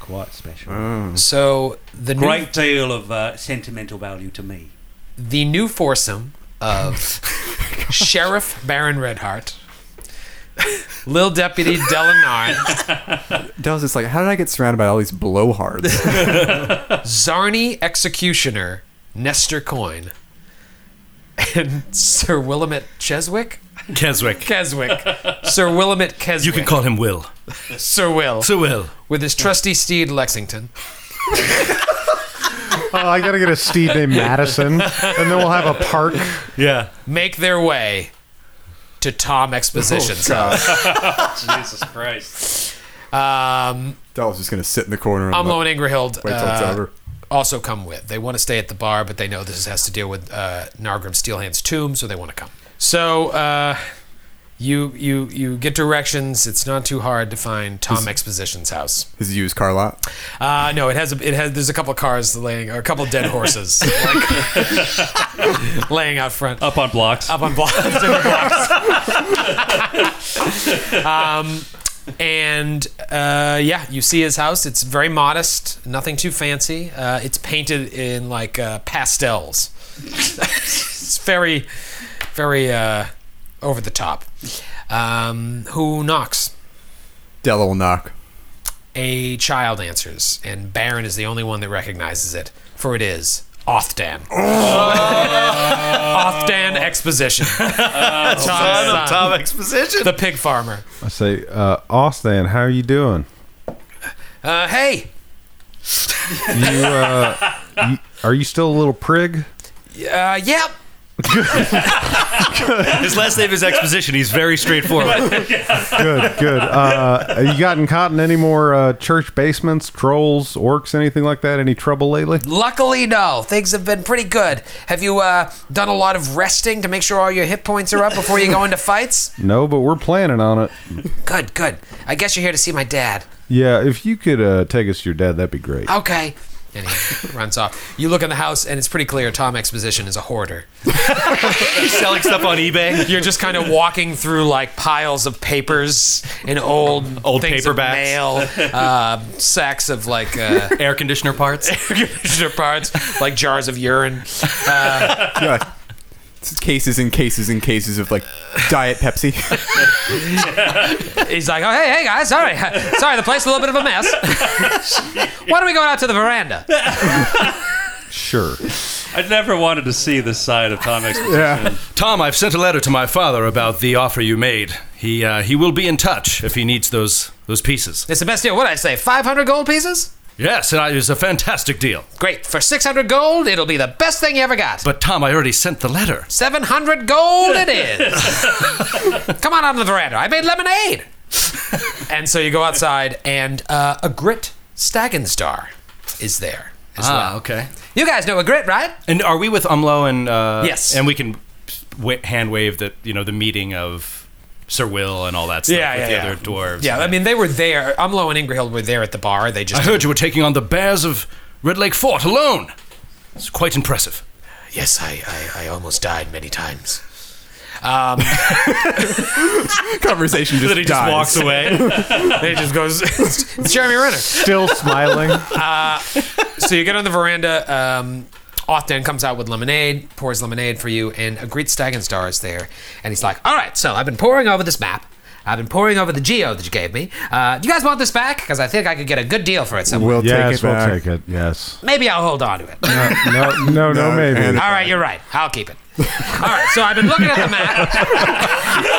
quite special. so the new, Great deal of uh, sentimental value to me. the new foursome of Sheriff Baron Redheart, Lil Deputy Delanar, Dell's just like, how did I get surrounded by all these blowhards? Sczarni Executioner, Nestor Coin, and Sir Willamette Cheswick? Keswick. Keswick. Sir Willamette Keswick. You can call him Will. Sir Will. Sir Will. with his trusty steed Lexington. Oh, I gotta get a steed named Madison, and then we'll have a park. Yeah. Make their way to Tom Exposition's house. Jesus Christ. Um, Dell's just gonna sit in the corner. And Umlo let- and Ingrahild wait till it's uh, over. also come with. They want to stay at the bar, but they know this has to deal with uh, Nargrim Steelhand's tomb, so they want to come. So uh, you you you get directions. It's not too hard to find Tom Exposition's house. His used car lot. Uh, no, it has a, it has. There's a couple of cars laying, or a couple of dead horses like, laying out front. Up on blocks. up on blocks. blocks. um, and uh, yeah, you see his house. It's very modest, nothing too fancy. Uh, it's painted in like uh, pastels. it's very, very uh, over the top. Um, who knocks? Della will knock. A child answers, and Baron is the only one that recognizes it, for it is Othdan. Othdan Exposition. Tom's son. Tom Exposition. the pig farmer. I say, uh, Austin, how are you doing? Uh, hey, You, uh, you, are you still a little prig? uh, yep. His last name is Exposition. He's very straightforward. Good, good. Uh, you gotten caught in any more uh, church basements, trolls, orcs, anything like that? Any trouble lately? Luckily, no. Things have been pretty good. Have you uh, done a lot of resting to make sure all your hit points are up before you go into fights? No, but we're planning on it. Good, good. I guess you're here to see my dad. Yeah, if you could uh, take us to your dad, that'd be great. Okay. And he runs off. You look in the house, and it's pretty clear Tom Exposition is a hoarder. He's selling stuff on eBay. You're just kind of walking through like piles of papers and old Old things of paperbacks. mail, uh, sacks of like uh, Air conditioner parts. air conditioner parts, like jars of urine. Uh, Yeah. It's cases and cases and cases of like Diet Pepsi. He's like, oh hey hey guys, sorry, sorry, the place is a little bit of a mess. Why don't we go out to the veranda? Sure. I never wanted to see this side of Tom Exposition. yeah. Tom, I've sent a letter to my father about the offer you made. He uh, he will be in touch if he needs those those pieces. It's the best deal. What did I say? 500 gold pieces? Yes, and it was a fantastic deal. Great. For 600 gold, it'll be the best thing you ever got. But Tom, I already sent the letter. 700 gold it is. Come on out on the veranda. I made lemonade. and so you go outside, and uh, a grit Stagenstar is there as well. Ah, okay. You guys know a grit, right? And are we with Umlo and uh, Yes. And we can hand wave that you know the meeting of Sir Will and all that stuff Yeah, with yeah, the yeah. other dwarves. Yeah, I mean, they were there. Umlo and Ingrahild were there at the bar. They just. I heard you were taking on the bears of Red Lake Fort alone. It's quite impressive. Yes, I, I, I almost died many times. Um, Conversation just Then he just dies. walks away. it just goes. it's Jeremy Renner. Still smiling. So you get on the veranda. Um, Othdan comes out with lemonade, pours lemonade for you, and a great Stag and Stagenstar is there. And he's like, All right, so I've been poring over this map. I've been poring over the geo that you gave me. Uh, do you guys want this back? Because I think I could get a good deal for it somewhere. We'll yes, take it we'll back. take it. Yes. Maybe I'll hold on to it. No, no, no, no, No, maybe. All right, you're right. I'll keep it. All right, so I've been looking at the map.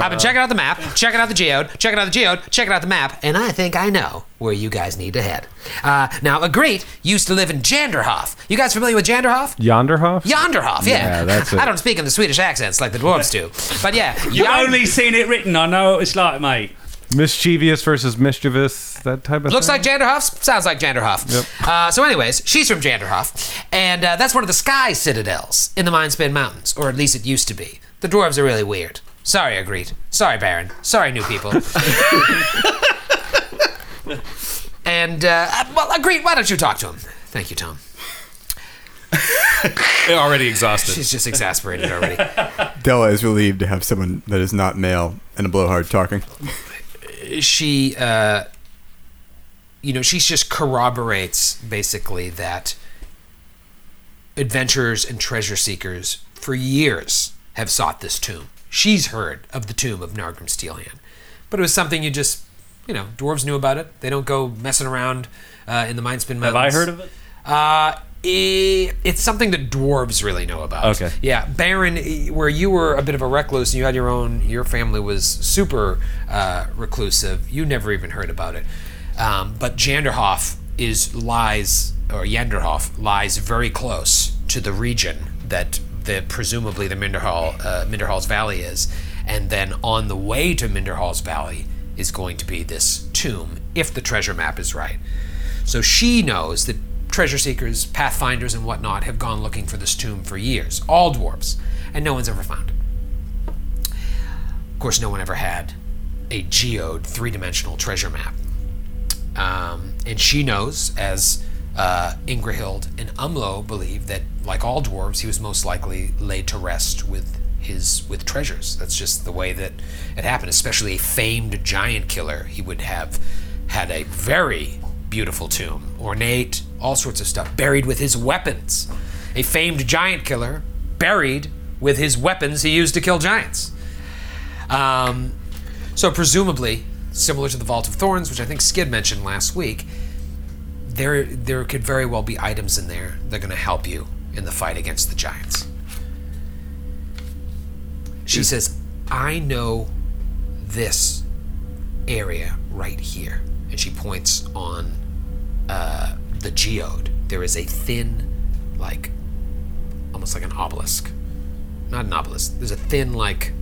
I've been checking out the map, checking out the geode, checking out the geode, checking out the map, and I think I know where you guys need to head. Uh, now, Agreed used to live in Janderhoff. You guys familiar with Janderhoff? Yonderhof? Yonderhof, yeah. Yeah, that's it. I don't speak in the Swedish accents like the dwarves do, but yeah. You've Jan- only seen it written. I know what it's like, mate. Mischievous versus mischievous, that type of Looks thing? like Janderhoff. Sounds like Janderhoff. Uh, so, anyways, she's from Janderhoff, and uh, that's one of the sky citadels in the Mindspin Mountains, or at least it used to be. The dwarves are really weird. Sorry, agreed. Sorry, Baron. Sorry, new people. and uh, well, agreed. Why don't you talk to him? Thank you, Tom. Already exhausted. She's just exasperated already. Della is relieved to have someone that is not male and a blowhard talking. She uh you know she just corroborates basically that adventurers and treasure seekers for years have sought this tomb. She's heard of the tomb of Nargrim Steelhand, but it was something you just, you know, dwarves knew about it. They don't go messing around uh, in the Mindspin Have Mountains. I heard of it? Uh, it's something that dwarves really know about. Okay. Yeah, Baron, eh, where you were a bit of a recluse and you had your own, your family was super uh, reclusive. You never even heard about it. Um, but Janderhoff is lies, or Yanderhof lies very close to the region that the presumably the Minderhall, uh, Minderhall's Valley is, and then on the way to Minderhall's Valley is going to be this tomb, if the treasure map is right. So she knows that treasure seekers, pathfinders, and whatnot have gone looking for this tomb for years, all dwarves, and no one's ever found it. Of course, no one ever had a geode three dimensional treasure map. Um, and she knows, as uh, Ingrahild and Umlo believe, that like all dwarves, he was most likely laid to rest with his with treasures. That's just the way that it happened. Especially a famed giant killer, he would have had a very beautiful tomb, ornate, all sorts of stuff, buried with his weapons. A famed giant killer buried with his weapons he used to kill giants. Um, so presumably, similar to the Vault of Thorns, which I think Skid mentioned last week, there there could very well be items in there that are going to help you in the fight against the giants. She says, "I know this area right here," and she points on uh, the geode. There is a thin, like, almost like an obelisk. Not an obelisk. There's a thin, like,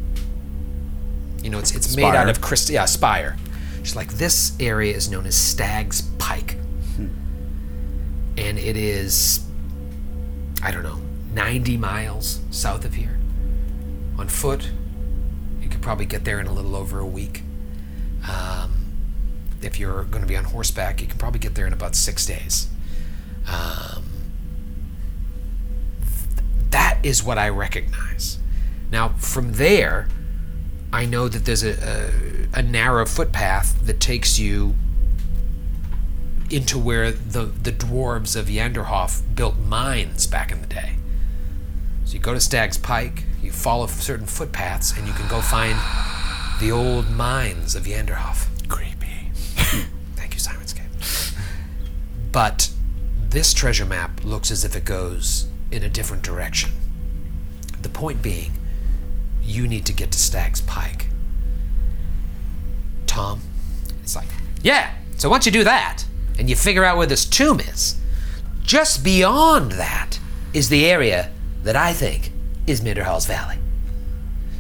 you know, it's it's made out of crystal. Yeah, spire. She's like, this area is known as Stag's Pike, and it is, I don't know, 90 miles south of here. On foot, you could probably get there in a little over a week. Um, if you're going to be on horseback, you can probably get there in about six days. Um, that is what I recognize. Now, from there, I know that there's a, a, a narrow footpath that takes you into where the, the dwarves of Yanderhof built mines back in the day. So you go to Stag's Pike, you follow certain footpaths, and you can go find the old mines of Yanderhof. Thank you, Simonscape. But this treasure map looks as if it goes in a different direction. The point being, you need to get to Stag's Pike. Tom, it's like, yeah, so once you do that, and you figure out where this tomb is, just beyond that is the area that I think is Minderhall's Valley.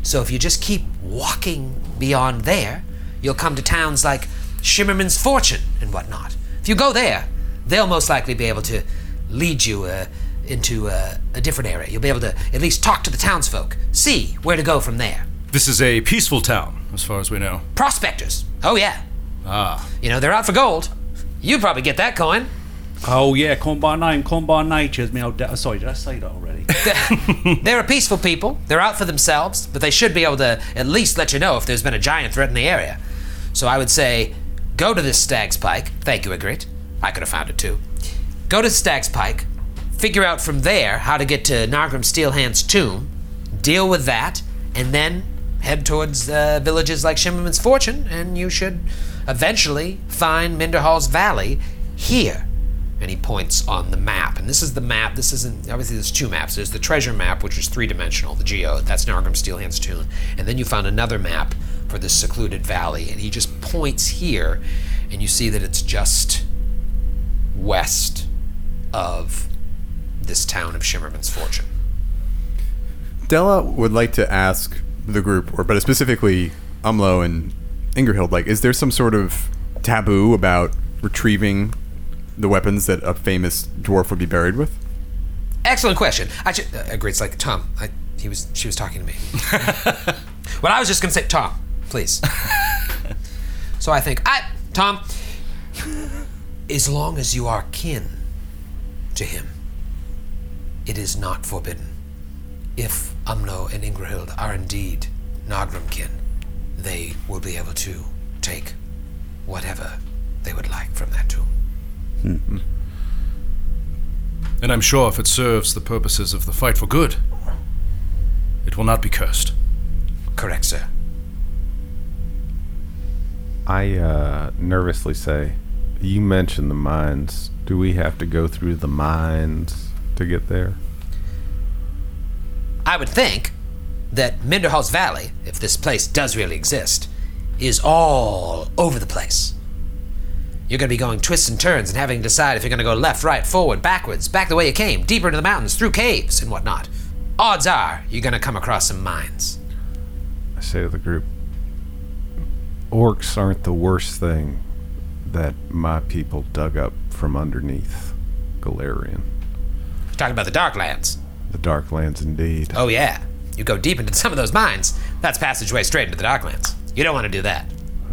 So if you just keep walking beyond there, you'll come to towns like Shimmerman's Fortune and whatnot. If you go there, they'll most likely be able to lead you uh, into uh, a different area. You'll be able to at least talk to the townsfolk, see where to go from there. This is a peaceful town, as far as we know. Prospectors. Oh, yeah. Ah. You know, they're out for gold. You'd probably get that coin. Oh yeah, come by name, come by nature me old da- Sorry, did I say that already? They're a peaceful people. They're out for themselves, but they should be able to at least let you know if there's been a giant threat in the area. So I would say, go to this Stag's Pike. Thank you, Ygritte. I could have found it too. Go to Stag's Pike. Figure out from there how to get to Nargrim Steelhand's tomb. Deal with that, and then head towards uh, villages like Shimmerman's Fortune, and you should eventually find Minderhall's Valley here. And he points on the map. And this is the map. This isn't, obviously, there's two maps. There's the treasure map, which is three dimensional, the geode. That's Nargrim Steelhand's tomb. And then you found another map for this secluded valley. And he just points here, and you see that it's just west of this town of Shimmerman's Fortune. Della would like to ask the group, or but specifically Umlo and Ingerhild, like, is there some sort of taboo about retrieving the weapons that a famous dwarf would be buried with? Excellent question. I should, uh, agree. It's like Tom. I, he was. She was talking to me. well, I was just gonna say, Tom, please. so I think, I, Tom, as long as you are kin to him, it is not forbidden. If Umno and Ingrahild are indeed Nagrim kin, they will be able to take whatever they would like from that tomb. Hmm. And I'm sure if it serves the purposes of the fight for good, it will not be cursed. Correct, sir. I uh, nervously say, "You mentioned the mines. Do we have to go through the mines to get there?" I would think that Minderhall's Valley, if this place does really exist, is all over the place. You're going to be going twists and turns and having to decide if you're going to go left, right, forward, backwards, back the way you came, deeper into the mountains, through caves and whatnot. Odds are you're going to come across some mines. I say to the group, "Orcs aren't the worst thing that my people dug up from underneath Golarion, Talking about the Darklands. the Darklands, indeed." Oh, yeah. You go deep into some of those mines, that's passageway straight into the Darklands. You don't want to do that.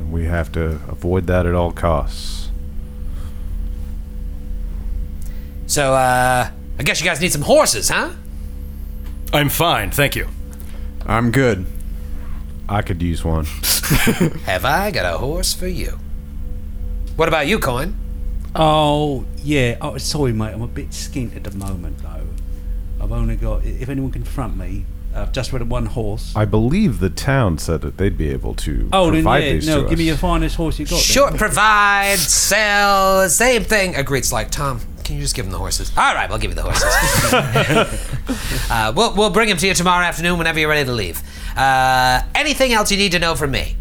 We have to avoid that at all costs. So, uh, I guess you guys need some horses, huh? I'm fine, thank you. I'm good. I could use one. Have I got a horse for you? What about you, Coin? Oh yeah. Oh, sorry, mate. I'm a bit skint at the moment, though. I've only got. If anyone can front me, I've just ridden one horse. I believe the town said that they'd be able to oh, then provide yeah. these No, to give me your finest horse you got. then. Sure, provide, sell, same thing. Agreed's like, Tom, can you just give him the horses? All right, we'll give you the horses. uh, we'll, we'll bring him to you tomorrow afternoon whenever you're ready to leave. Uh, anything else you need to know from me?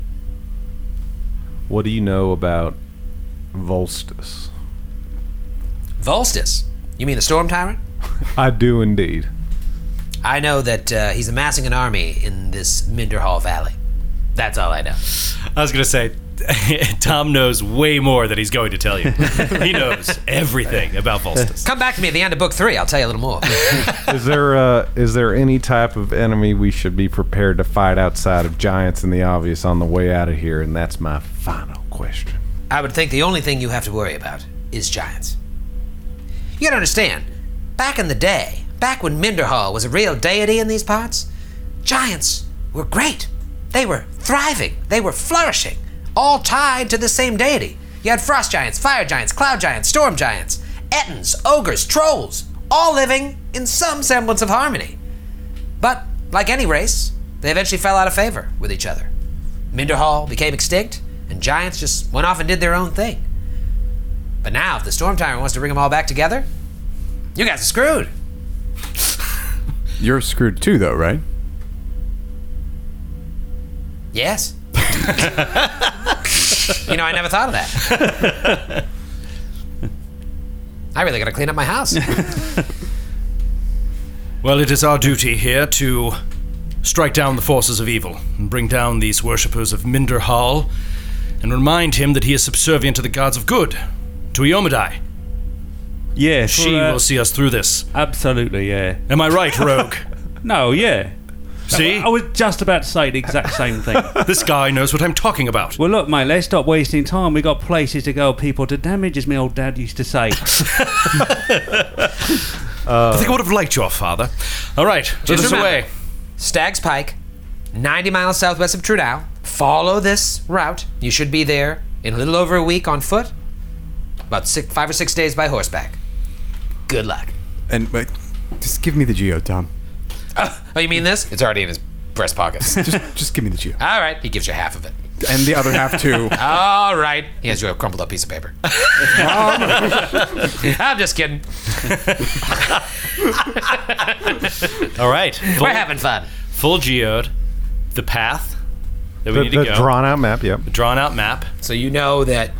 What do you know about Volstis? Volstis. You mean the Storm Tyrant? I do indeed. I know that uh, he's amassing an army in this Minderhal Valley. That's all I know. I was gonna say, Tom knows way more than he's going to tell you. he knows everything about Volstis. Come back to me at the end of book three. I'll tell you a little more. is there uh, is there any type of enemy we should be prepared to fight outside of giants and the obvious on the way out of here? And that's my final question. I would think the only thing you have to worry about is giants. You gotta understand, back in the day, back when Minderhal was a real deity in these parts, giants were great. They were thriving, they were flourishing, all tied to the same deity. You had frost giants, fire giants, cloud giants, storm giants, ettins, ogres, trolls, all living in some semblance of harmony. But, like any race, they eventually fell out of favor with each other. Minderhal became extinct, and giants just went off and did their own thing. But now, if the Storm Tyrant wants to bring them all back together, you guys are screwed. You're screwed too, though, right? Yes. you know, I never thought of that. I really gotta clean up my house. Well, it is our duty here to strike down the forces of evil and bring down these worshippers of Minderhal and remind him that he is subservient to the gods of good, to Iomedae. Yeah, She for, uh, will see us through this. Absolutely, yeah. Am I right, Rogue? No, yeah. See? I was just about to say the exact same thing. this guy knows what I'm talking about. Well, look, mate, let's stop wasting time. We've got places to go, people to damage, as my old dad used to say. I think I would have liked your father. All right, let Just us remember, away. Stag's Pike, 90 miles southwest of Trunau. Follow this route. You should be there in a little over a week on foot, about six, five or six days by horseback. Good luck. And wait, just give me the geo, Tom. Oh, you mean this? It's already in his breast pockets. Just, just give me the geo, All right, he gives you half of it. and the other half too. All right, he hands you a crumpled up piece of paper. I'm just kidding. All right, full, We're having fun. full geode, the path that we The, need to the go, drawn out map. Yep. drawn out map. So you know that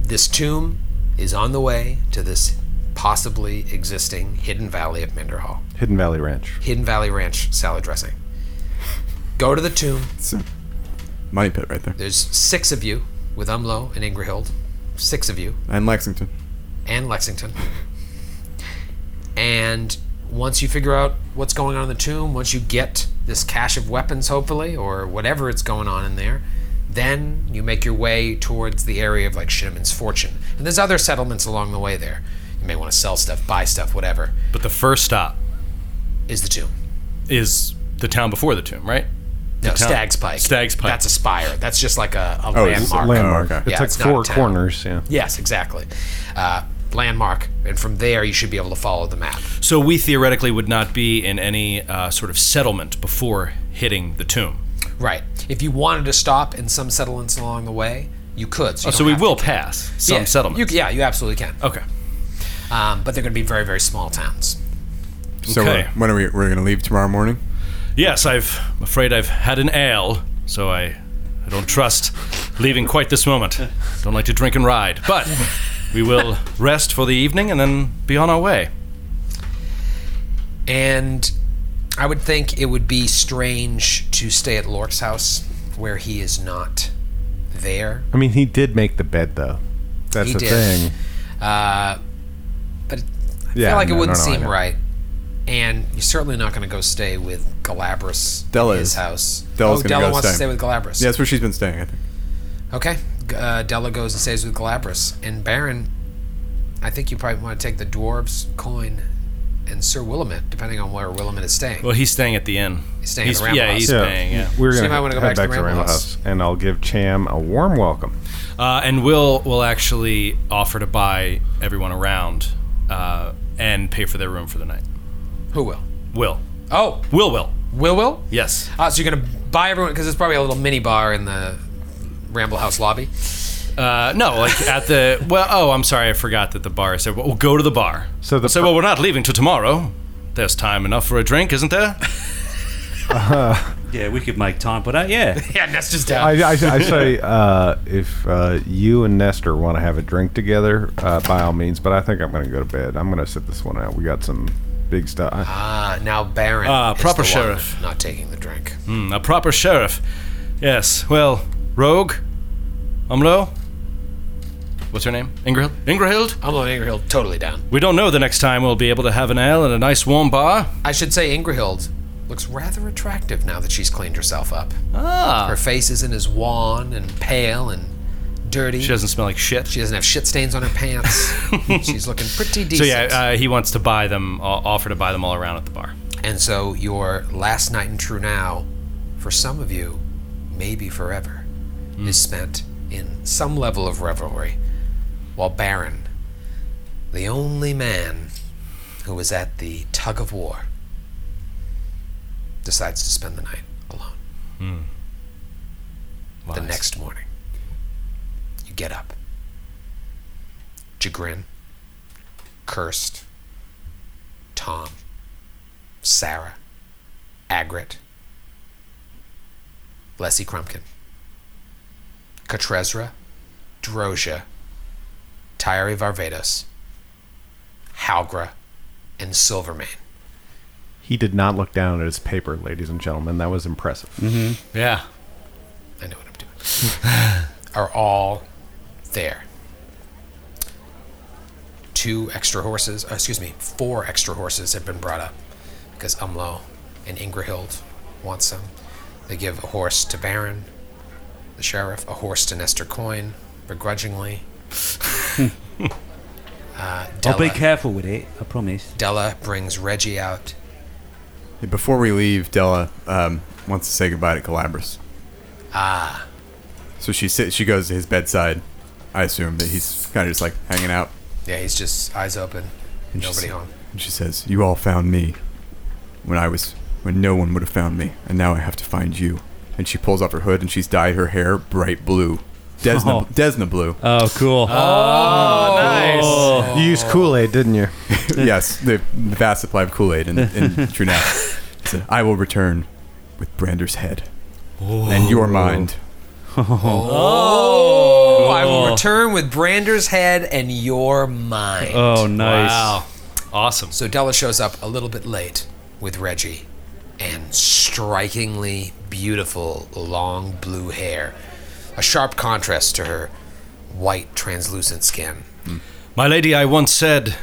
this tomb is on the way to this possibly existing hidden valley of Minderhal. Hidden Valley Ranch. Hidden Valley Ranch salad dressing. Go to the tomb. It's a money pit right there. There's six of you with Umlo and Ingrahild. Six of you. And Lexington. and Lexington. And once you figure out what's going on in the tomb, once you get this cache of weapons, hopefully, or whatever it's going on in there, then you make your way towards the area of like Shinneman's Fortune. And there's other settlements along the way there. You may want to sell stuff, buy stuff, whatever. But the first stop Is the tomb. is the town before the tomb, right? No, town- Stag's Pike. Stag's Pike. That's a spire. That's just like a, a Oh, it's a landmark. landmark. It's okay. Yeah, like it's not four corners. Yeah. Yes, exactly. Uh, landmark, and from there you should be able to follow the map. So we theoretically would not be in any uh, sort of settlement before hitting the tomb. Right. If you wanted to stop in some settlements along the way, you could. Oh, you so we will pass some yeah, settlements. You, yeah, you absolutely can. okay. Um, but they're going to be very, very small towns. So Okay. we're, when are we? We're going to leave tomorrow morning. Yes, I've, I'm afraid I've had an ale, so I, I don't trust leaving quite this moment. Don't like to drink and ride. But we will rest for the evening and then be on our way. And I would think it would be strange to stay at Lork's house where he is not there. I mean, he did make the bed though. That's He the did. thing. Uh, but I Yeah, feel like no, it wouldn't no, no, seem right. And you're certainly not going to go stay with Galabras Della in his is. house. Della's oh, gonna Della go wants to stay. stay with Galabras. Yeah, that's where she's been staying. I think. Okay. G- Uh, Della goes and stays with Galabras. And Baron, I think you probably want to take the dwarves' coin and Sir Willamette, depending on where Willamette is staying. Well, he's staying at the inn. He's staying at the yeah, Ramble he's House. staying, yeah. We're So gonna might wanna go head back to the Ramble Ramble House, and I'll give Cham a warm welcome. Uh, and Will will actually offer to buy everyone around uh, and pay for their room for the night. Who will? Will. Oh, Will will. Will Will? Yes. Ah, so you're going to buy everyone, because there's probably a little mini bar in the Ramble House lobby. Uh, no, like at the well. Oh, I'm sorry, I forgot that the bar said. Well, we'll go to the bar. So the So, well, we're not leaving till tomorrow. There's time enough for a drink, isn't there? Yeah, we could make time for that. Yeah. Yeah, Nest is down. I, I, I say uh, if uh, you and Nestor want to have a drink together, uh, by all means. But I think I'm going to go to bed. I'm going to sit this one out. We got some big stuff. Ah, now Baron. Ah, is proper the one sheriff. Not taking the drink. Hmm, a proper sheriff. Yes. Well, Rogue, Umlo. What's her name? Ingrahild. Ingrahild. I'm on Ingrahild totally down. We don't know the next time we'll be able to have an ale in a nice warm bar. I should say Ingrahild looks rather attractive now that she's cleaned herself up. Ah. Her face isn't as wan and pale and dirty. She doesn't smell like shit. She doesn't have shit stains on her pants. she's looking pretty decent. So yeah, uh, he wants to buy them, uh, offer to buy them all around at the bar. and so your last night in Trunau, for some of you, maybe forever, is spent in some level of revelry, while Baron, the only man who was at the tug of war, decides to spend the night alone. Hmm. The Wise. next morning, you get up. Jagrin, Cursed, Tom, Sarah, Agrit, Leslie Crumpkin, Katrezra, Drozia, Tyri Varvados, Halgra, and Silvermane. He did not look down at his paper, ladies and gentlemen. That was impressive. Yeah. I know what I'm doing. are all there. Two extra horses, uh, excuse me, four extra horses have been brought up because Umlo and Ingrahild want some. They give a horse to Baron, the sheriff, a horse to Nestor Coin, begrudgingly. uh, I'll be careful with it. I promise. Della brings Reggie out. Before we leave, Della um, wants to say goodbye to Galabras. Ah, So she sits, she goes to his bedside. I assume that he's kind of just like hanging out. yeah, he's just eyes open, And she nobody home. And she says, "You all found me when I was when no one would have found me, and now I have to find you." And she pulls off her hood and she's dyed her hair bright blue, Desna, Oh. Desna blue. Oh, cool. Oh nice You used Kool Aid, didn't you? yes, the vast supply of Kool Aid in, in Trunau. So, I will return with Brander's head and your mind. Oh. oh, I will return with Brander's head and your mind. Oh, nice. Wow. Awesome. So Della shows up a little bit late with Reggie and strikingly beautiful long blue hair. A sharp contrast to her white translucent skin. My lady, I once said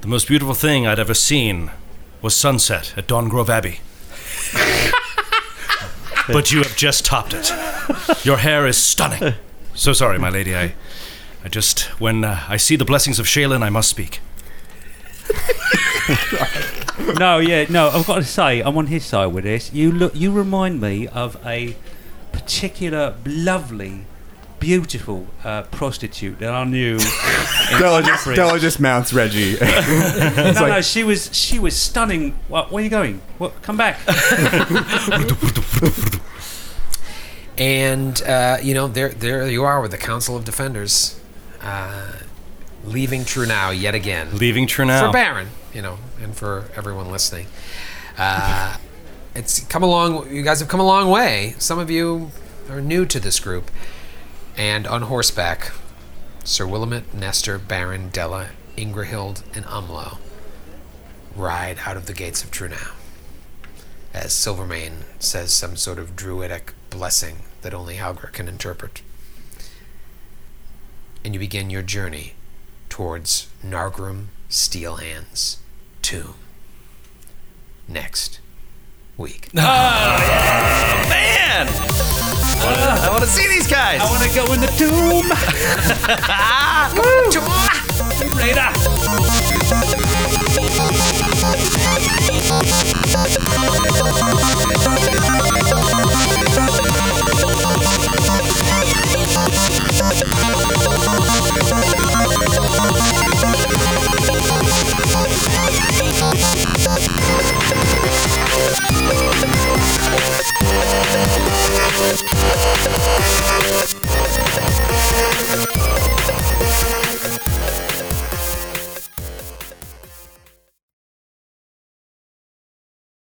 the most beautiful thing I'd ever seen was sunset at Don Dawngrove Abbey. but you have just topped it. Your hair is stunning. So sorry, my lady. I, I just when uh, I see the blessings of Shelyn, I must speak. no, yeah, no. I've got to say, I'm on his side with this. You look, you remind me of a particular lovely beautiful uh, prostitute that I knew. in Della just, Capri. Della just mounts Reggie. no, like- no, she was she was stunning. What, where are you going? What? Come back. And uh, you know, there there you are with the Council of Defenders, uh, leaving Trunau yet again. Leaving Trunau. for Baron, you know, and for everyone listening. Uh, it's come along. You guys have come a long way. Some of you are new to this group, and on horseback, Sir Willamette, Nestor, Baron, Della, Ingrahild, and Umlo ride out of the gates of Trunau. As Silvermane says some sort of druidic blessing that only Halgr can interpret. And you begin your journey towards Nargrim Steelhand's tomb. Next week. Ah! Man! I want to see these guys. I want to go in the tomb. go in the tomb. Later. Let's go.